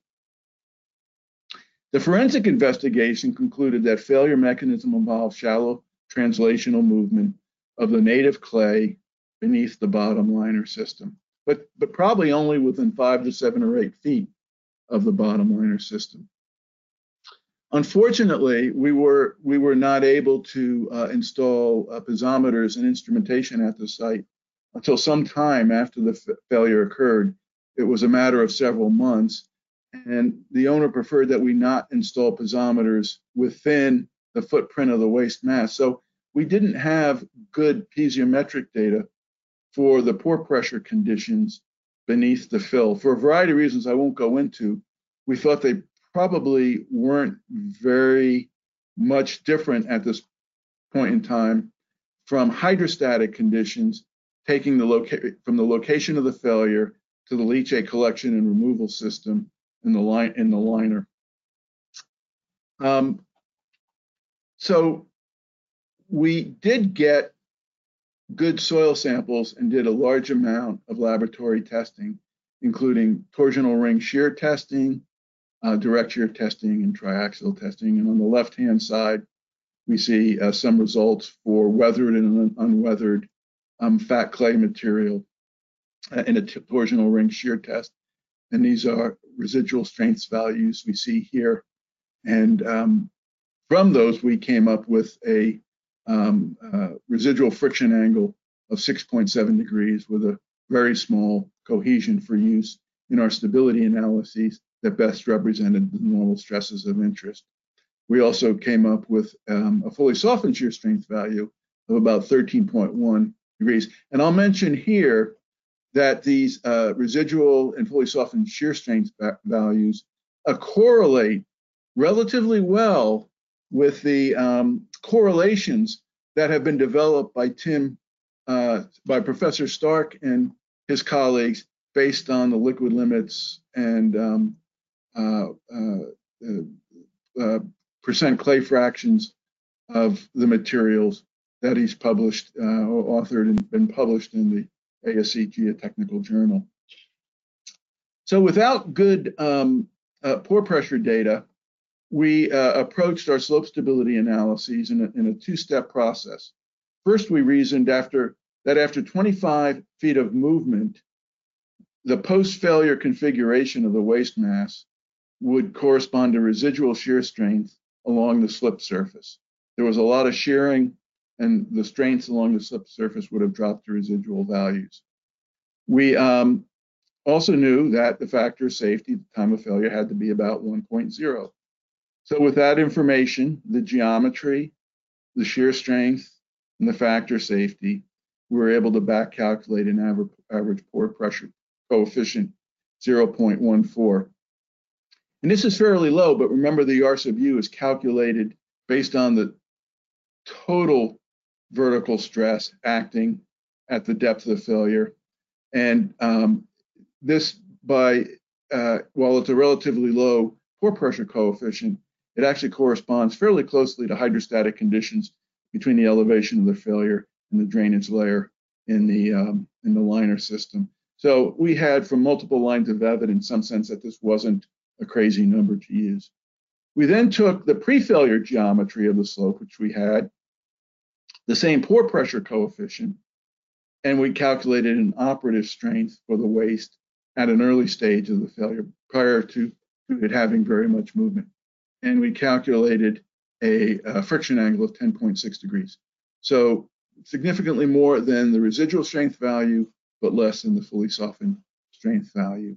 [SPEAKER 2] The forensic investigation concluded that failure mechanism involved shallow translational movement of the native clay beneath the bottom liner system, but, but probably only within five to seven or eight feet of the bottom liner system. Unfortunately, we were we were not able to uh, install uh, piezometers and instrumentation at the site until some time after the failure occurred. It was a matter of several months, and the owner preferred that we not install piezometers within the footprint of the waste mass. So we didn't have good piezometric data for the pore pressure conditions beneath the fill. For a variety of reasons I won't go into, we thought they probably weren't very much different at this point in time from hydrostatic conditions taking the loca- from the location of the failure to the leachate collection and removal system in the in the liner. Um, so we did get good soil samples and did a large amount of laboratory testing, including torsional ring shear testing, uh, direct shear testing, and triaxial testing. And on the left-hand side, we see uh, some results for weathered and unweathered um, fat clay material uh, in a torsional ring shear test. And these are residual strengths values we see here. And um, from those, we came up with a um, uh, residual friction angle of 6.7 degrees with a very small cohesion for use in our stability analyses that best represented the normal stresses of interest. We also came up with um, a fully softened shear strength value of about 13.1 degrees. And I'll mention here that these uh, residual and fully softened shear strength values uh, correlate relatively well with the um, correlations that have been developed by Tim, uh, by Professor Stark and his colleagues based on the liquid limits and um, uh, uh, uh, percent clay fractions of the materials that he's published, or authored and been published in the ASC Geotechnical Journal. So without good um, uh, pore pressure data, we uh, approached our slope stability analyses in a, in a two-step process. First, we reasoned after that after 25 feet of movement, the post-failure configuration of the waste mass would correspond to residual shear strength along the slip surface. There was a lot of shearing and the strengths along the slip surface would have dropped to residual values. We um, also knew that the factor of safety at the time of failure had to be about 1.0. So with that information, the geometry, the shear strength, and the factor safety, we were able to back calculate an average, pore pressure coefficient 0.14. And this is fairly low, but remember the R sub U is calculated based on the total vertical stress acting at the depth of the failure. And um, this by, uh, while it's a relatively low pore pressure coefficient, it actually corresponds fairly closely to hydrostatic conditions between the elevation of the failure and the drainage layer in the um, in the liner system. So we had from multiple lines of evidence some sense that this wasn't a crazy number to use. We then took the pre-failure geometry of the slope, which we had, the same pore pressure coefficient, and we calculated an operative strength for the waste at an early stage of the failure prior to it having very much movement. And we calculated a, a friction angle of 10.6 degrees. So significantly more than the residual strength value, but less than the fully softened strength value.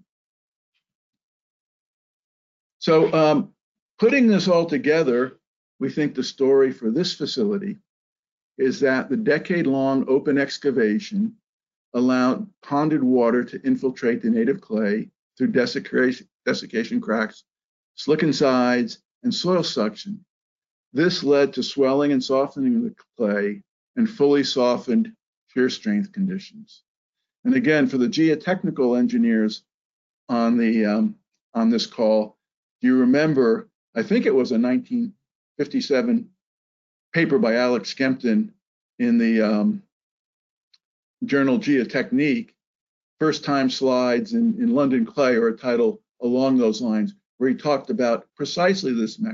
[SPEAKER 2] So um, putting this all together, we think the story for this facility is that the decade-long open excavation allowed ponded water to infiltrate the native clay through desiccation, desiccation cracks, slickensides, and soil suction. This led to swelling and softening of the clay and fully softened shear strength conditions. And again, for the geotechnical engineers on the um, on this call, do you remember? I think it was a 1957 paper by Alex Skempton in the um, journal Geotechnique, first time slides in, in London Clay, or a title along those lines, where he talked about precisely this me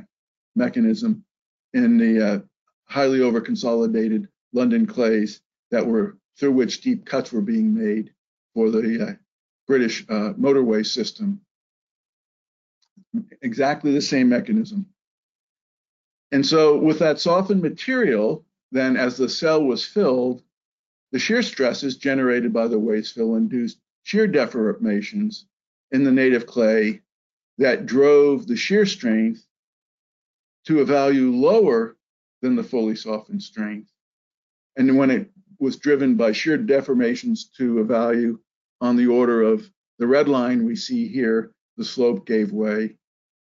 [SPEAKER 2] mechanism in the uh, highly overconsolidated London clays that were through which deep cuts were being made for the uh, British uh, motorway system. Exactly the same mechanism. And so with that softened material, then as the cell was filled, the shear stresses generated by the waste fill induced shear deformations in the native clay that drove the shear strength to a value lower than the fully softened strength. And when it was driven by shear deformations to a value on the order of the red line we see here, the slope gave way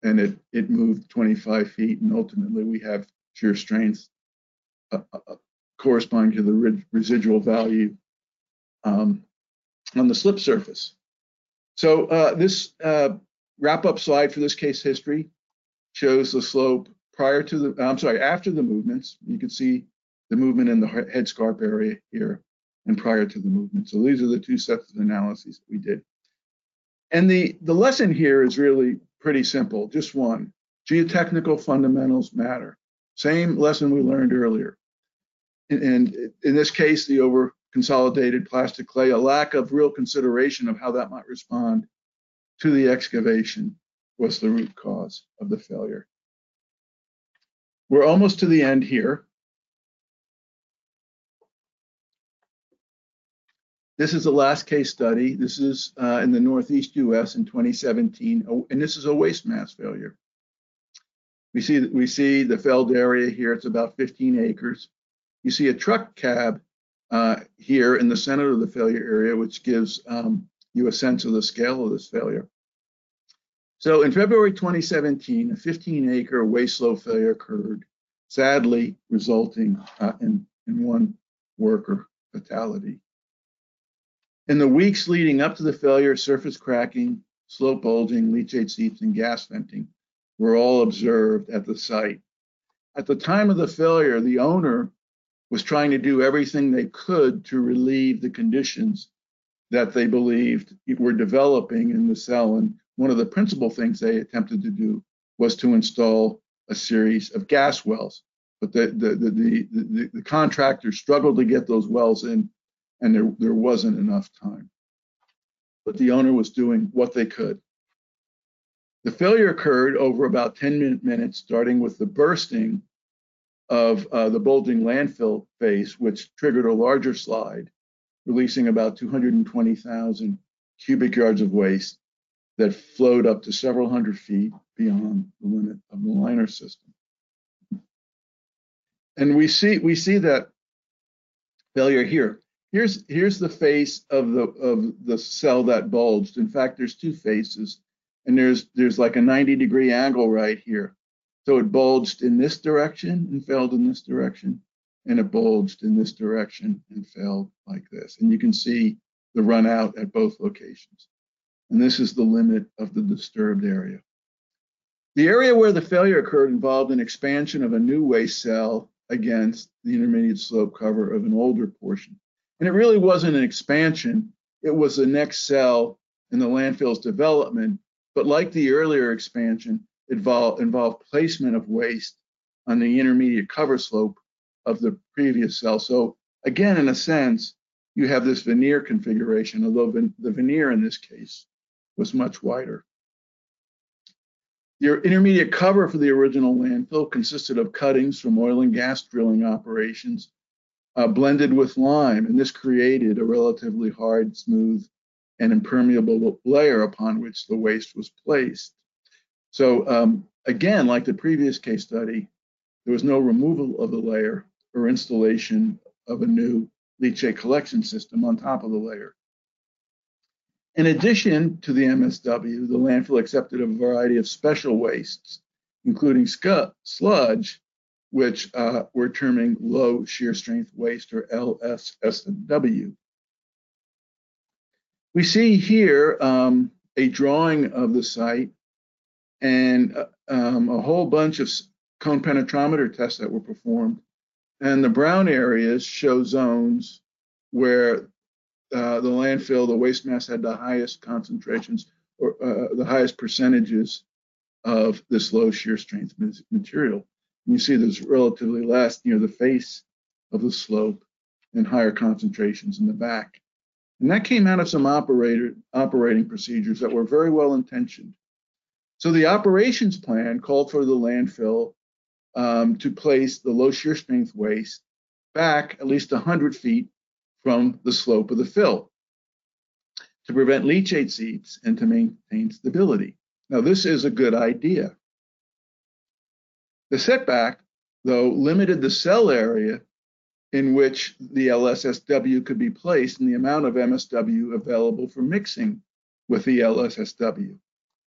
[SPEAKER 2] and it, it moved 25 feet. And ultimately, we have shear strength uh, uh, uh corresponding to the re residual value um, on the slip surface. So uh, this uh, wrap up slide for this case history shows the slope prior to the, I'm sorry, after the movements. You can see the movement in the headscarp area here and prior to the movement. So these are the two sets of analyses that we did. And the, the lesson here is really pretty simple, just one. Geotechnical fundamentals matter. Same lesson we learned earlier. And in this case, the over consolidated plastic clay, a lack of real consideration of how that might respond to the excavation was the root cause of the failure. We're almost to the end here. This is the last case study. This is uh, in the Northeast US in 2017, and this is a waste mass failure. We see, we see the felled area here, it's about 15 acres. You see a truck cab uh, here in the center of the failure area, which gives um, you a sense of the scale of this failure. So in February 2017, a 15 acre waste slope failure occurred, sadly resulting uh, in, in one worker fatality. In the weeks leading up to the failure, surface cracking, slope bulging, leachate seeps, and gas venting were all observed at the site. At the time of the failure, the owner was trying to do everything they could to relieve the conditions that they believed were developing in the cell. And one of the principal things they attempted to do was to install a series of gas wells. But the, the, the, the, the, the contractor struggled to get those wells in and there, there wasn't enough time. But the owner was doing what they could. The failure occurred over about 10 minutes, starting with the bursting of uh, the bulging landfill face, which triggered a larger slide, releasing about 220,000 cubic yards of waste. that flowed up to several hundred feet beyond the limit of the liner system. And we see we see that failure here. Here's here's the face of the of the cell that bulged. In fact, there's two faces, and there's there's like a 90 degree angle right here. So it bulged in this direction and failed in this direction, and it bulged in this direction and failed like this. And you can see the run out at both locations. And this is the limit of the disturbed area. The area where the failure occurred involved an expansion of a new waste cell against the intermediate slope cover of an older portion. And it really wasn't an expansion, it was the next cell in the landfill's development. But like the earlier expansion, it involved, involved placement of waste on the intermediate cover slope of the previous cell. So again, in a sense, you have this veneer configuration, although the veneer in this case was much wider. The intermediate cover for the original landfill consisted of cuttings from oil and gas drilling operations uh, blended with lime, and this created a relatively hard, smooth, and impermeable layer upon which the waste was placed. So um, again, like the previous case study, there was no removal of the layer or installation of a new leachate collection system on top of the layer. In addition to the MSW, the landfill accepted a variety of special wastes, including sludge, which uh, we're terming low shear strength waste or LSSW. We see here um, a drawing of the site and uh, um, a whole bunch of cone penetrometer tests that were performed. And the brown areas show zones where uh, the landfill, the waste mass had the highest concentrations or uh, the highest percentages of this low shear strength material. And you see there's relatively less near the face of the slope and higher concentrations in the back. And that came out of some operator, operating procedures that were very well intentioned. So the operations plan called for the landfill um, to place the low shear strength waste back at least 100 feet from the slope of the fill to prevent leachate seeps and to maintain stability. Now, this is a good idea. The setback, though, limited the cell area in which the LSSW could be placed and the amount of MSW available for mixing with the LSSW.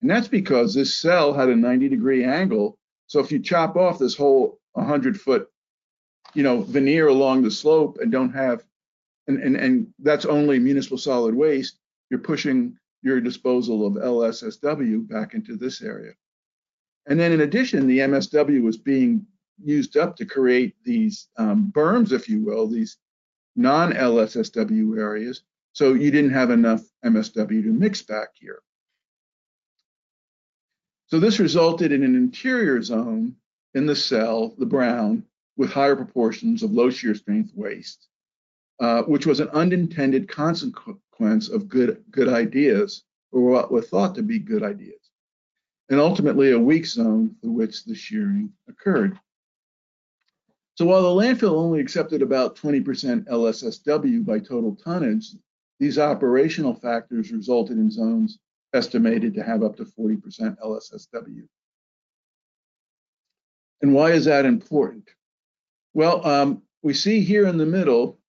[SPEAKER 2] And that's because this cell had a 90 degree angle. So if you chop off this whole 100 foot, you know, veneer along the slope and don't have and, and, and that's only municipal solid waste, you're pushing your disposal of LSSW back into this area. And then in addition, the MSW was being used up to create these um, berms, if you will, these non-LSSW areas. So you didn't have enough MSW to mix back here. So this resulted in an interior zone in the cell, the brown, with higher proportions of low shear strength waste. Uh, which was an unintended consequence of good, good ideas, or what were thought to be good ideas, and ultimately a weak zone through which the shearing occurred. So while the landfill only accepted about 20% LSSW by total tonnage, these operational factors resulted in zones estimated to have up to 40% LSSW. And why is that important? Well, um, we see here in the middle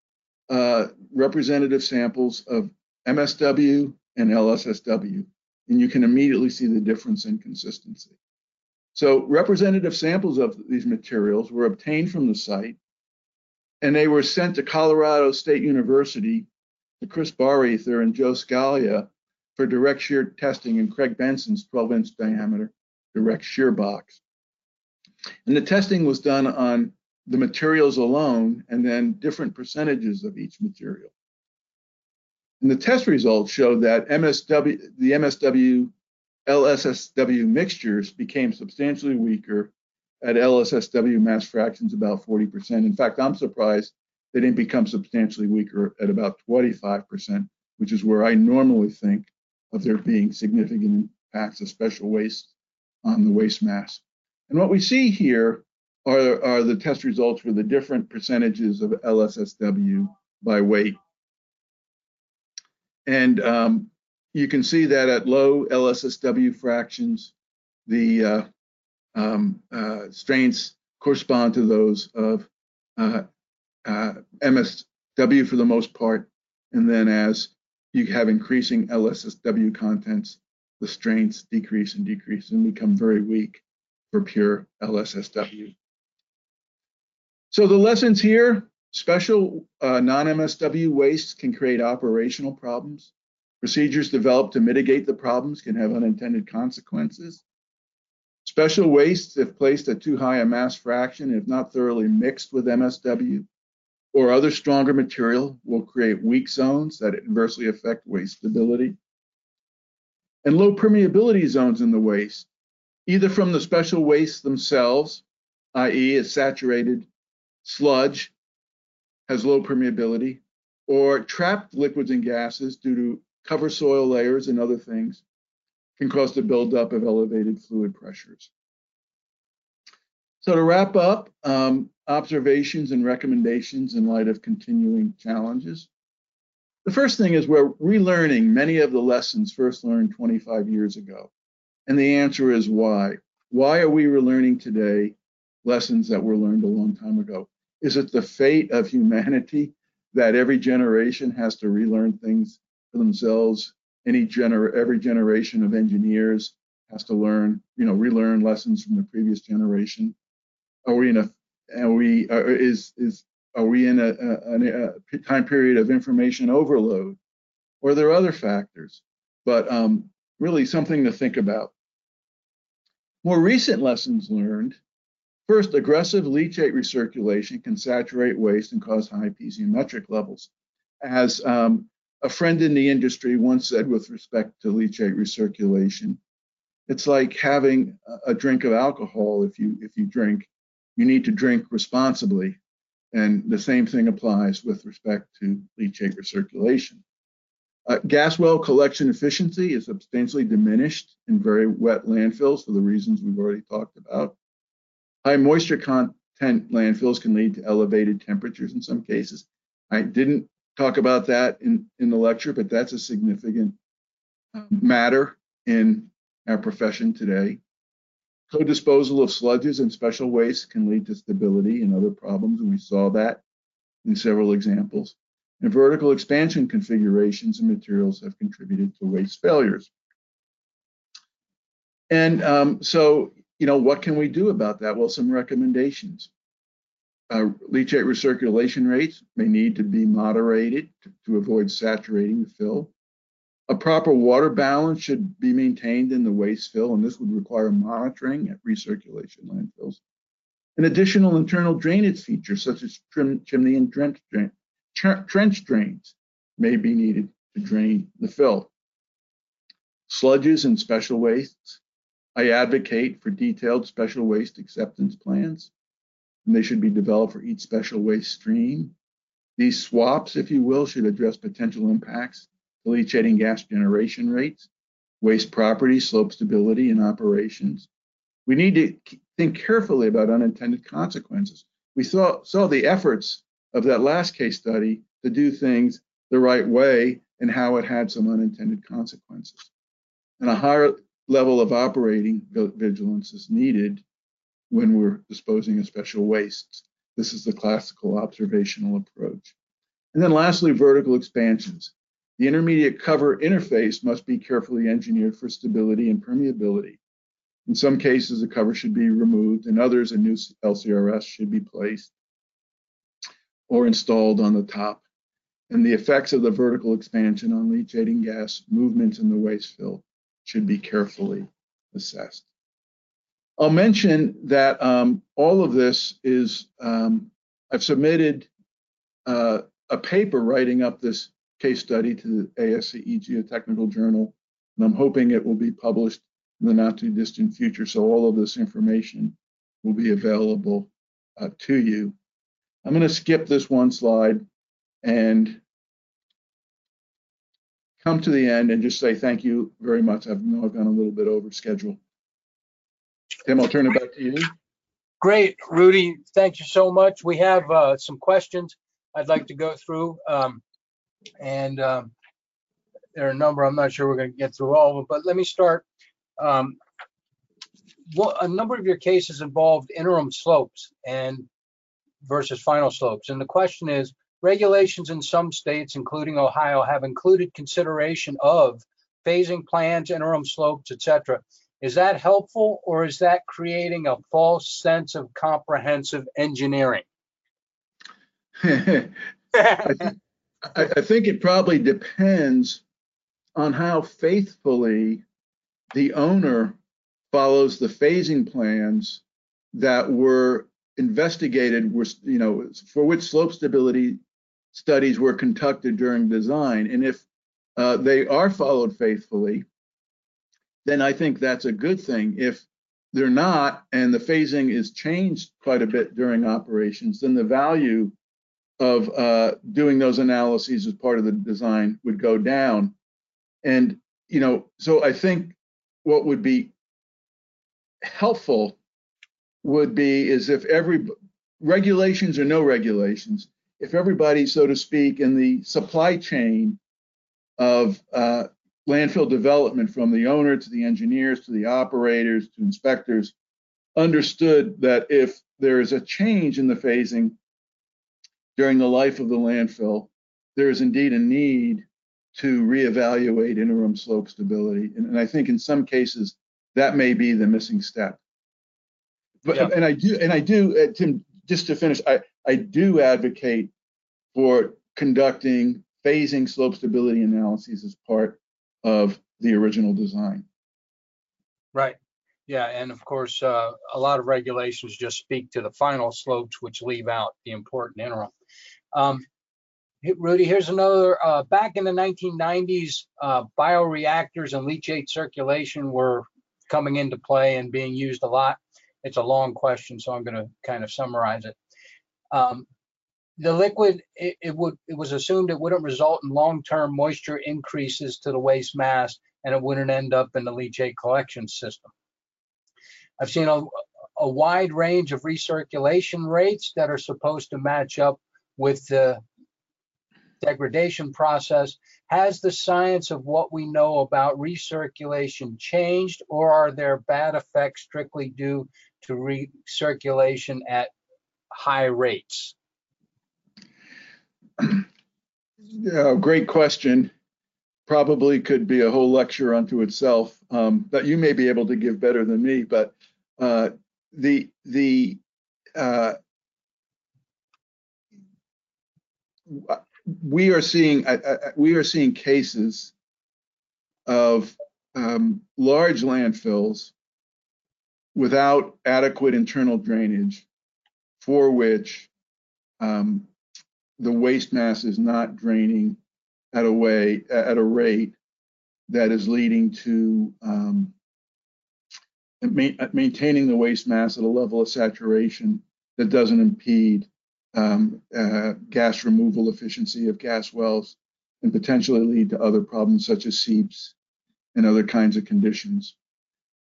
[SPEAKER 2] uh, representative samples of MSW and LSSW, and you can immediately see the difference in consistency. So representative samples of these materials were obtained from the site, and they were sent to Colorado State University to Chris Bareither and Joe Scalia for direct shear testing in Craig Benson's 12-inch diameter direct shear box. And the testing was done on the materials alone and then different percentages of each material. And the test results showed that MSW, the MSW LSSW mixtures became substantially weaker at LSSW mass fractions about 40%. In fact, I'm surprised they didn't become substantially weaker at about 25%, which is where I normally think of there being significant impacts of special waste on the waste mass. And what we see here are, are the test results for the different percentages of LSSW by weight. And um, you can see that at low LSSW fractions, the uh, um, uh, strains correspond to those of uh, uh, MSW for the most part. And then as you have increasing LSSW contents, the strains decrease and decrease and become very weak for pure LSSW. So the lessons here, special uh, non-MSW wastes can create operational problems. Procedures developed to mitigate the problems can have unintended consequences. Special wastes, if placed at too high a mass fraction, if not thoroughly mixed with MSW or other stronger material, will create weak zones that adversely affect waste stability. And low permeability zones in the waste, either from the special wastes themselves, i.e. a saturated sludge has low permeability, or trapped liquids and gases due to cover soil layers and other things can cause the buildup of elevated fluid pressures. So to wrap up, um, observations and recommendations in light of continuing challenges. The first thing is we're relearning many of the lessons first learned 25 years ago. And the answer is why? Why are we relearning today lessons that were learned a long time ago? Is it the fate of humanity that every generation has to relearn things for themselves any gener every generation of engineers has to learn, you know, relearn lessons from the previous generation. Are we in a, are we, are, is, is, are we in a, a, a, time period of information overload? Or are there other factors? But um, really something to think about. More recent lessons learned. First, aggressive leachate recirculation can saturate waste and cause high piezometric levels. As um, a friend in the industry once said with respect to leachate recirculation, it's like having a drink of alcohol. If you if you drink, you need to drink responsibly, and the same thing applies with respect to leachate recirculation. Uh, gas well collection efficiency is substantially diminished in very wet landfills for the reasons we've already talked about. High moisture content landfills can lead to elevated temperatures in some cases. I didn't talk about that in, in the lecture, but that's a significant um, matter in our profession today. Co-disposal of sludges and special waste can lead to stability and other problems, and we saw that in several examples. And vertical expansion configurations and materials have contributed to waste failures. And um, so, you know, what can we do about that? Well, some recommendations. Uh, leachate recirculation rates may need to be moderated to, to, avoid saturating the fill. A proper water balance should be maintained in the waste fill, and this would require monitoring at recirculation landfills. An additional internal drainage feature, such as trim, chimney and trench, drain, trench drains, may be needed to drain the fill. Sludges and special wastes. I advocate for detailed special waste acceptance plans and they should be developed for each special waste stream. These SWAPs, if you will, should address potential impacts leachating gas generation rates, waste property, slope stability, and operations. We need to think carefully about unintended consequences. We saw, saw the efforts of that last case study to do things the right way and how it had some unintended consequences. And a higher level of operating vigilance is needed when we're disposing of special wastes. This is the classical observational approach. And then lastly, vertical expansions. The intermediate cover interface must be carefully engineered for stability and permeability. In some cases, the cover should be removed. In others, a new LCRS should be placed or installed on the top. And the effects of the vertical expansion on leachating gas movements in the waste fill should be carefully assessed. I'll mention that um, all of this is, um, I've submitted uh, a paper writing up this case study to the ASCE Geotechnical Journal, and I'm hoping it will be published in the not too distant future. So all of this information will be available uh, to you. I'm going to skip this one slide and come to the end and just say thank you very much. I've know I've gone a little bit over schedule. Tim, I'll turn it back to you.
[SPEAKER 1] Great, Rudy. Thank you so much. We have uh, some questions I'd like to go through. Um, and um, there are a number, I'm not sure we're going to get through all of them, but let me start. Um, What, a number of your cases involved interim slopes and versus final slopes. And the question is, regulations in some states, including Ohio, have included consideration of phasing plans, interim slopes, et cetera. Is that helpful or is that creating a false sense of comprehensive engineering?
[SPEAKER 2] I, think- I I think it probably depends on how faithfully the owner follows the phasing plans that were investigated, were, you know, for which slope stability studies were conducted during design. And if uh, they are followed faithfully, then I think that's a good thing. If they're not, and the phasing is changed quite a bit during operations, then the value of uh, doing those analyses as part of the design would go down. And, you know, so I think what would be helpful would be is if every regulations or no regulations, if everybody, so to speak, in the supply chain of uh, landfill development from the owner to the engineers to the operators to inspectors understood that if there is a change in the phasing during the life of the landfill, there is indeed a need to reevaluate interim slope stability. And, and I think in some cases that may be the missing step. But
[SPEAKER 1] Yeah.
[SPEAKER 2] and I do and I do uh, Tim just to finish I I do advocate for conducting phasing slope stability analyses as part of the original design.
[SPEAKER 1] Right. Yeah, and of course, uh, a lot of regulations just speak to the final slopes, which leave out the important interim. Um, Rudy, here's another, uh, back in the 1990s, uh, bioreactors and leachate circulation were coming into play and being used a lot. It's a long question, so I'm going to kind of summarize it. Um, the liquid, it, it would, it was assumed it wouldn't result in long-term moisture increases to the waste mass and it wouldn't end up in the leachate collection system. I've seen a, a wide range of recirculation rates that are supposed to match up with the degradation process. Has the science of what we know about recirculation changed, or are there bad effects strictly due to recirculation at high rates?
[SPEAKER 2] Yeah, great question. Probably could be a whole lecture unto itself um, that you may be able to give better than me. But uh, the the uh, we are seeing I, I, we are seeing cases of um, large landfills without adequate internal drainage, for which um, the waste mass is not draining at a way at a rate that is leading to um, ma- maintaining the waste mass at a level of saturation that doesn't impede um, uh, gas removal efficiency of gas wells and potentially lead to other problems such as seeps and other kinds of conditions.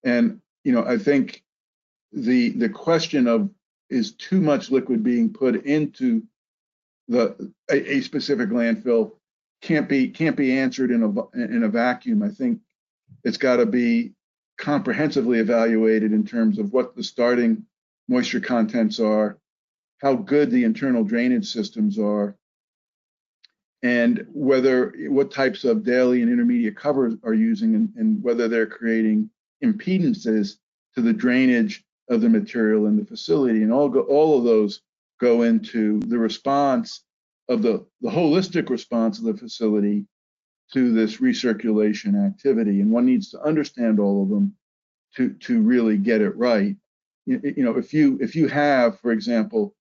[SPEAKER 2] And you know, I think the the question of is too much liquid being put into the a, a specific landfill can't be can't be answered in a in a vacuum. I think it's got to be comprehensively evaluated in terms of what the starting moisture contents are, how good the internal drainage systems are, and whether what types of daily and intermediate covers are using and, and whether they're creating impedances to the drainage of the material in the facility. And all go, all of those go into the response of the, the holistic response of the facility to this recirculation activity. And one needs to understand all of them to, to really get it right. You, you know, if you if you have, for example,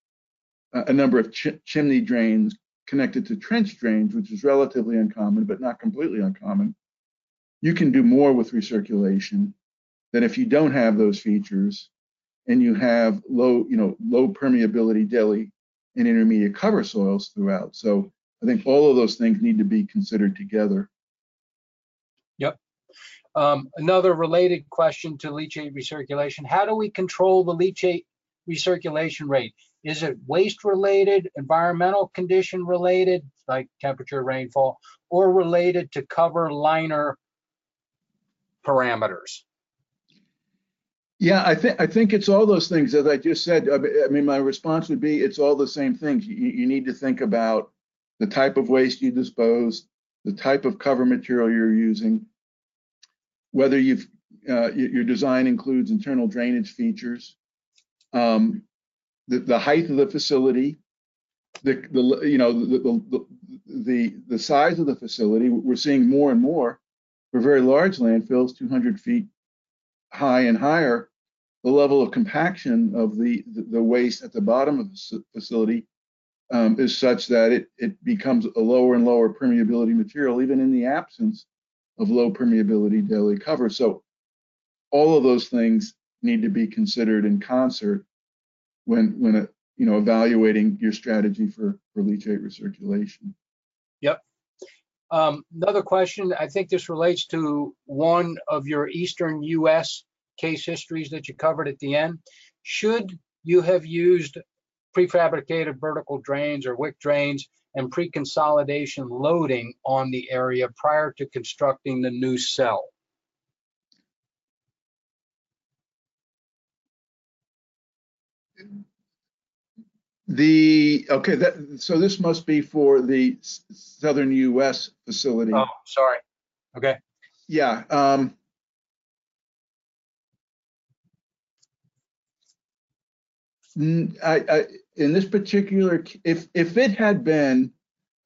[SPEAKER 2] a, number of ch- chimney drains connected to trench drains, which is relatively uncommon, but not completely uncommon, you can do more with recirculation than if you don't have those features and you have low, you know, low permeability daily and intermediate cover soils throughout. So I think all of those things need to be considered together.
[SPEAKER 1] Um, another related question to leachate recirculation, how do we control the leachate recirculation rate? Is it waste related, environmental condition related? like temperature, rainfall, or related to cover liner parameters?
[SPEAKER 2] Yeah, I think I think it's all those things as I just said. I mean- my response would be it's all the same things. You, you need to think about the type of waste you dispose, the type of cover material you're using, whether you've uh, your design includes internal drainage features, um, the the height of the facility, the the you know the the the, the size of the facility. We're seeing more and more for very large landfills, 200 feet high and higher, the level of compaction of the, the, waste at the bottom of the facility um, is such that it, it becomes a lower and lower permeability material, even in the absence of low permeability daily cover. So all of those things need to be considered in concert when, when, uh, you know, evaluating your strategy for, for leachate recirculation. Yep.
[SPEAKER 1] Um, another question, I think this relates to one of your Eastern US case histories that you covered at the end. Should you have used prefabricated vertical drains or wick drains and pre-consolidation loading on the area prior to constructing the new cell?
[SPEAKER 2] The, okay, that, so this must be for the s- southern US facility.
[SPEAKER 1] Oh, sorry. Okay,
[SPEAKER 2] Yeah, um. n- I, I, in this particular, c- if, if it had been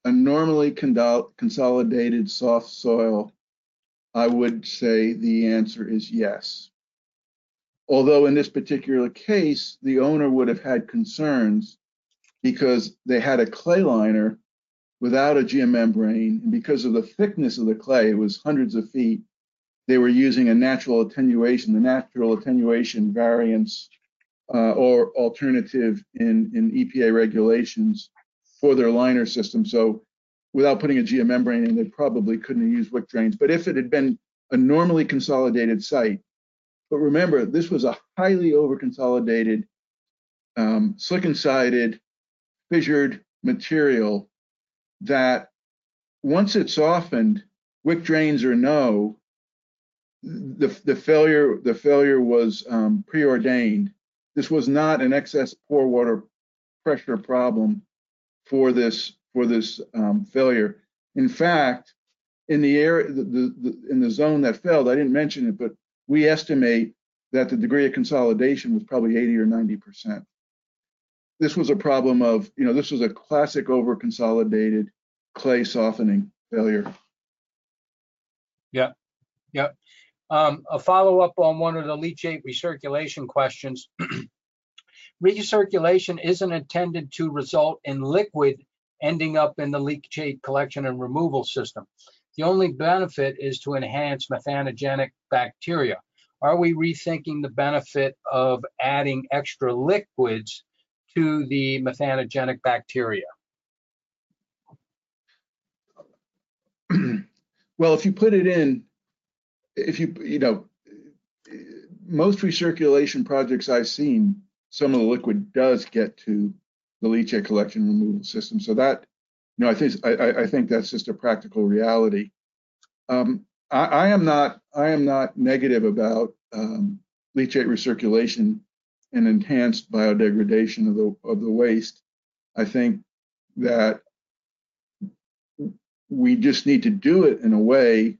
[SPEAKER 2] a normally condol- consolidated soft soil, I would say the answer is yes. Although in this particular case, the owner would have had concerns because they had a clay liner without a geomembrane, and because of the thickness of the clay, it was hundreds of feet, they were using a natural attenuation, the natural attenuation variance uh, or alternative in, in EPA regulations for their liner system. So without putting a geomembrane in, they probably couldn't have used wick drains. But if it had been a normally consolidated site, but remember, this was a highly over-consolidated, um, slickensided, fissured material that once it's softened, wick drains or no, the the failure the failure was um, preordained. This was not an excess pore water pressure problem for this for this um, failure. In fact, in the area the, the, the, in the zone that failed, I didn't mention it, but we estimate that the degree of consolidation was probably 80 or 90 percent this was a problem of, you know, this was a classic over consolidated clay softening failure. Yeah, yeah.
[SPEAKER 1] Um, a follow-up on one of the leachate recirculation questions. Recirculation isn't intended to result in liquid ending up in the leachate collection and removal system. The only benefit is to enhance methanogenic bacteria. Are we rethinking the benefit of adding extra liquids to the methanogenic bacteria?
[SPEAKER 2] well, if you put it in, if you, you know, most recirculation projects I've seen, some of the liquid does get to the leachate collection removal system. So that, you know, I think I, I- think that's just a practical reality. Um, I, I am not I am not negative about um, leachate recirculation and enhanced biodegradation of the of the waste. I think that we just need to do it in a way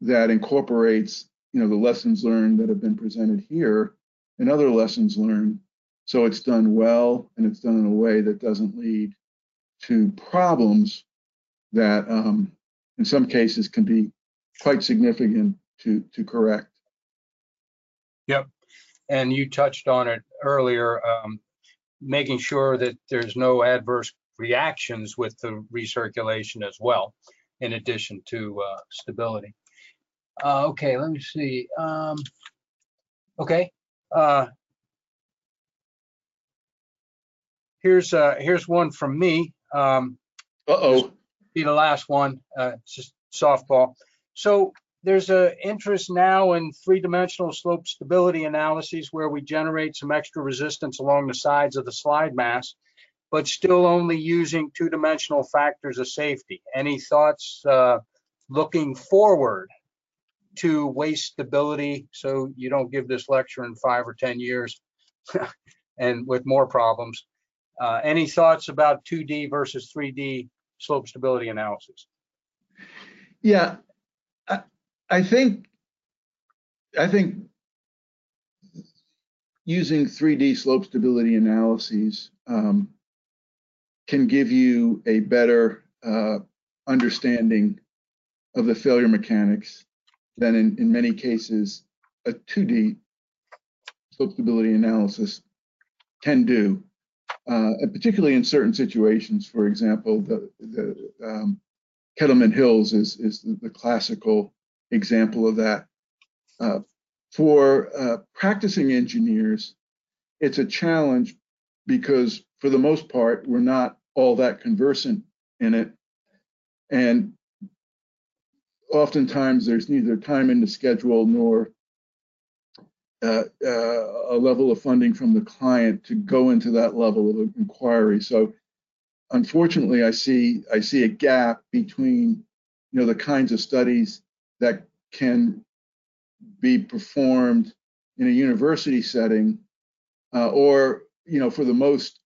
[SPEAKER 2] that incorporates, you know, the lessons learned that have been presented here and other lessons learned. So it's done well and it's done in a way that doesn't lead to problems that, um, in some cases, can be quite significant to to correct.
[SPEAKER 1] And you touched on it earlier, um, making sure that there's no adverse reactions with the recirculation as well, in addition to uh, stability. Uh, okay, let me see. Um, okay. Uh, here's uh, here's one from me. Um,
[SPEAKER 2] Uh oh.
[SPEAKER 1] be the last one. Uh, it's just softball. So there's a interest now in three-dimensional slope stability analyses where we generate some extra resistance along the sides of the slide mass. but still only using two-dimensional factors of safety. Any thoughts uh, looking forward to waste stability so you don't give this lecture in five or 10 years and with more problems? Uh, Any thoughts about 2D versus 3D slope stability analysis?
[SPEAKER 2] Yeah, I, think, I think using 3D slope stability analyses um, can give you a better uh, understanding of the failure mechanics than in, in many cases a 2D slope stability analysis can do, uh, and particularly in certain situations. For example, the, the um, Kettleman Hills is, is the, the classical example of that. Uh, for uh, practicing engineers, it's a challenge because for the most part, we're not all that conversant in it. And oftentimes there's neither time in the schedule nor uh, uh, a level of funding from the client to go into that level of inquiry. So unfortunately, I see I see a gap between you know the kinds of studies that can be performed in a university setting, uh, or you know for the most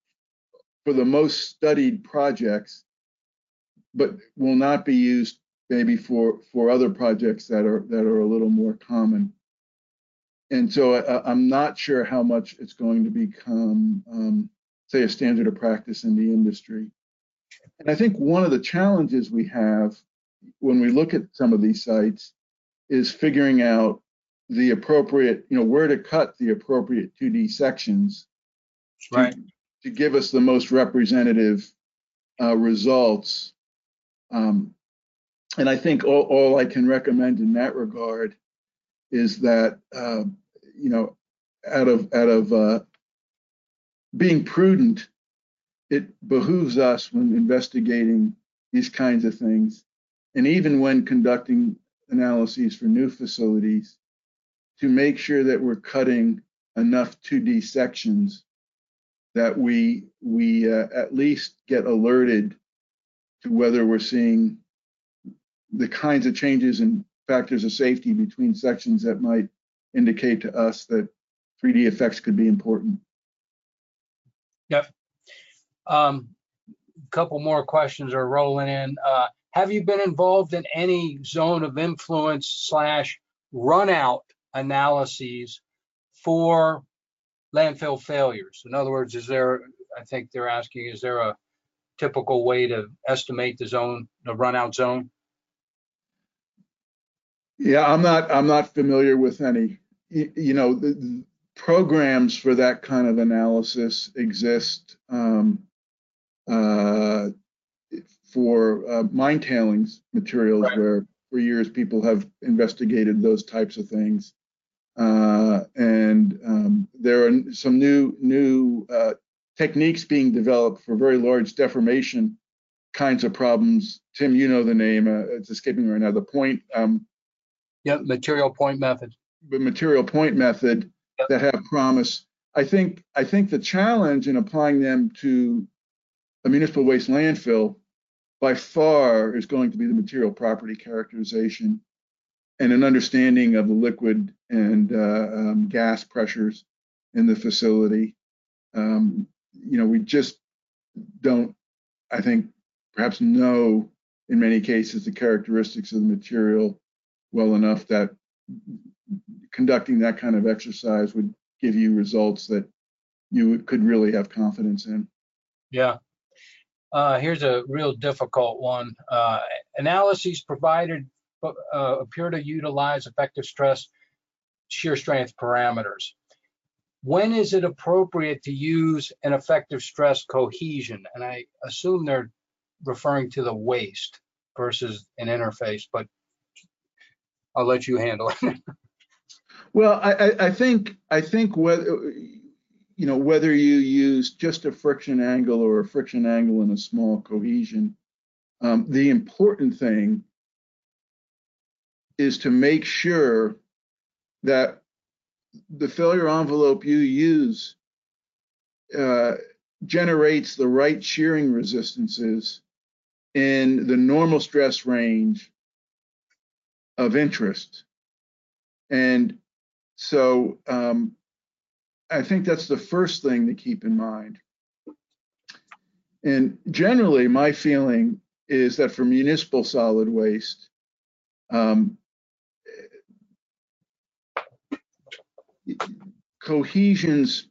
[SPEAKER 2] for the most studied projects, but will not be used maybe for for other projects that are that are a little more common. And so I, I'm not sure how much it's going to become, um, say, a standard of practice in the industry. And I think one of the challenges we have when we look at some of these sites is figuring out the appropriate, you know, where to cut the appropriate 2D sections to,
[SPEAKER 1] Right.
[SPEAKER 2] to give us the most representative uh, results. Um, and I think all, all I can recommend in that regard is that, uh, you know, out of out of uh, being prudent, it behooves us when investigating these kinds of things, and even when conducting analyses for new facilities, to make sure that we're cutting enough 2D sections that we we uh, at least get alerted to whether we're seeing the kinds of changes in factors of safety between sections that might indicate to us that 3D effects could be important. Yep.
[SPEAKER 1] Um, couple more questions are rolling in. Uh, have you been involved in any zone of influence slash run out analyses for landfill failures? In other words, is there, I think they're asking, is there a typical way to estimate the zone, the run out zone?
[SPEAKER 2] Yeah, I'm not I'm not familiar with any. You, you know, the, the programs for that kind of analysis exist um, uh, for uh, mine tailings materials,
[SPEAKER 1] Right.
[SPEAKER 2] where for years people have investigated those types of things. Uh, and um, there are some new new uh, techniques being developed for very large deformation kinds of problems. Tim, you know the name. Uh, it's escaping me right now. The point um,
[SPEAKER 1] Yep, material point method.
[SPEAKER 2] the material point method
[SPEAKER 1] Yep.
[SPEAKER 2] that have promise. I think I think the challenge in applying them to a municipal waste landfill by far is going to be the material property characterization and an understanding of the liquid and uh, um, gas pressures in the facility. Um, you know, we just don't, I think, perhaps know in many cases the characteristics of the material well enough that conducting that kind of exercise would give you results that you could really have confidence in.
[SPEAKER 1] Yeah. Uh, here's a real difficult one. Uh, analyses provided uh, appear to utilize effective stress shear strength parameters. When is it appropriate to use an effective stress cohesion? And I assume they're referring to the waste versus an interface, but I'll let you handle it.
[SPEAKER 2] Well, I, I, think I think whether you know whether you use just a friction angle or a friction angle and a small cohesion, um, the important thing is to make sure that the failure envelope you use uh, generates the right shearing resistances in the normal stress range of interest. And so um, I think that's the first thing to keep in mind. And generally, my feeling is that for municipal solid waste, um, cohesions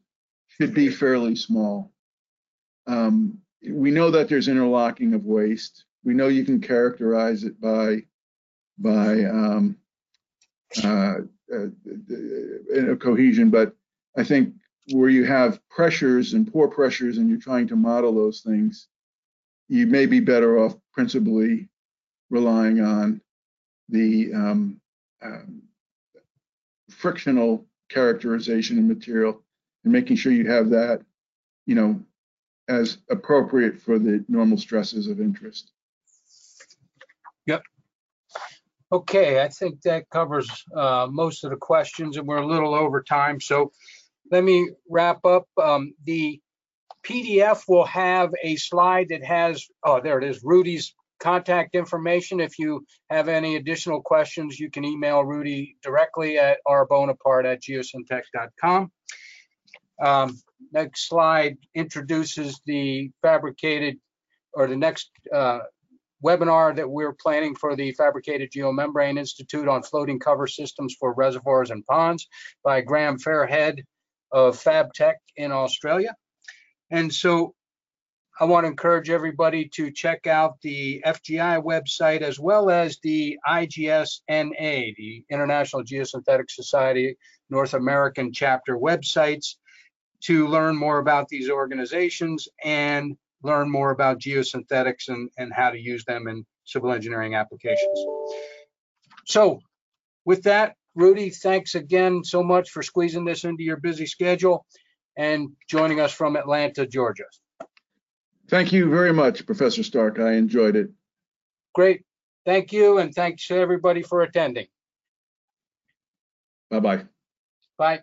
[SPEAKER 2] should be fairly small. Um, we know that there's interlocking of waste. We know you can characterize it by by um, uh, uh, a cohesion, but I think where you have pressures and pore pressures and you're trying to model those things, you may be better off principally relying on the um, um, frictional characterization of material and making sure you have that, you know, as appropriate for the normal stresses of interest. Yep.
[SPEAKER 1] Okay, I think that covers uh, most of the questions and we're a little over time. So let me wrap up. Um, The PDF will have a slide that has, oh, there it is, Rudy's contact information. If you have any additional questions, you can email Rudy directly at rbonaparte rbonaparte@geosyntec.com. Um, Next slide introduces the fabricated, or the next uh, webinar that we're planning for the Fabricated Geomembrane Institute on floating cover systems for reservoirs and ponds by Graham Fairhead of FabTech in Australia. And so I want to encourage everybody to check out the FGI website as well as the IGSNA, the International Geosynthetic Society North American chapter websites to learn more about these organizations and learn more about geosynthetics and, and how to use them in civil engineering applications. So with that, Rudy, thanks again so much for squeezing this into your busy schedule and joining us from Atlanta, Georgia.
[SPEAKER 2] Thank you very much, Professor Stark. I enjoyed it.
[SPEAKER 1] Great. Thank you. And thanks to everybody for attending.
[SPEAKER 2] Bye-bye.
[SPEAKER 1] Bye.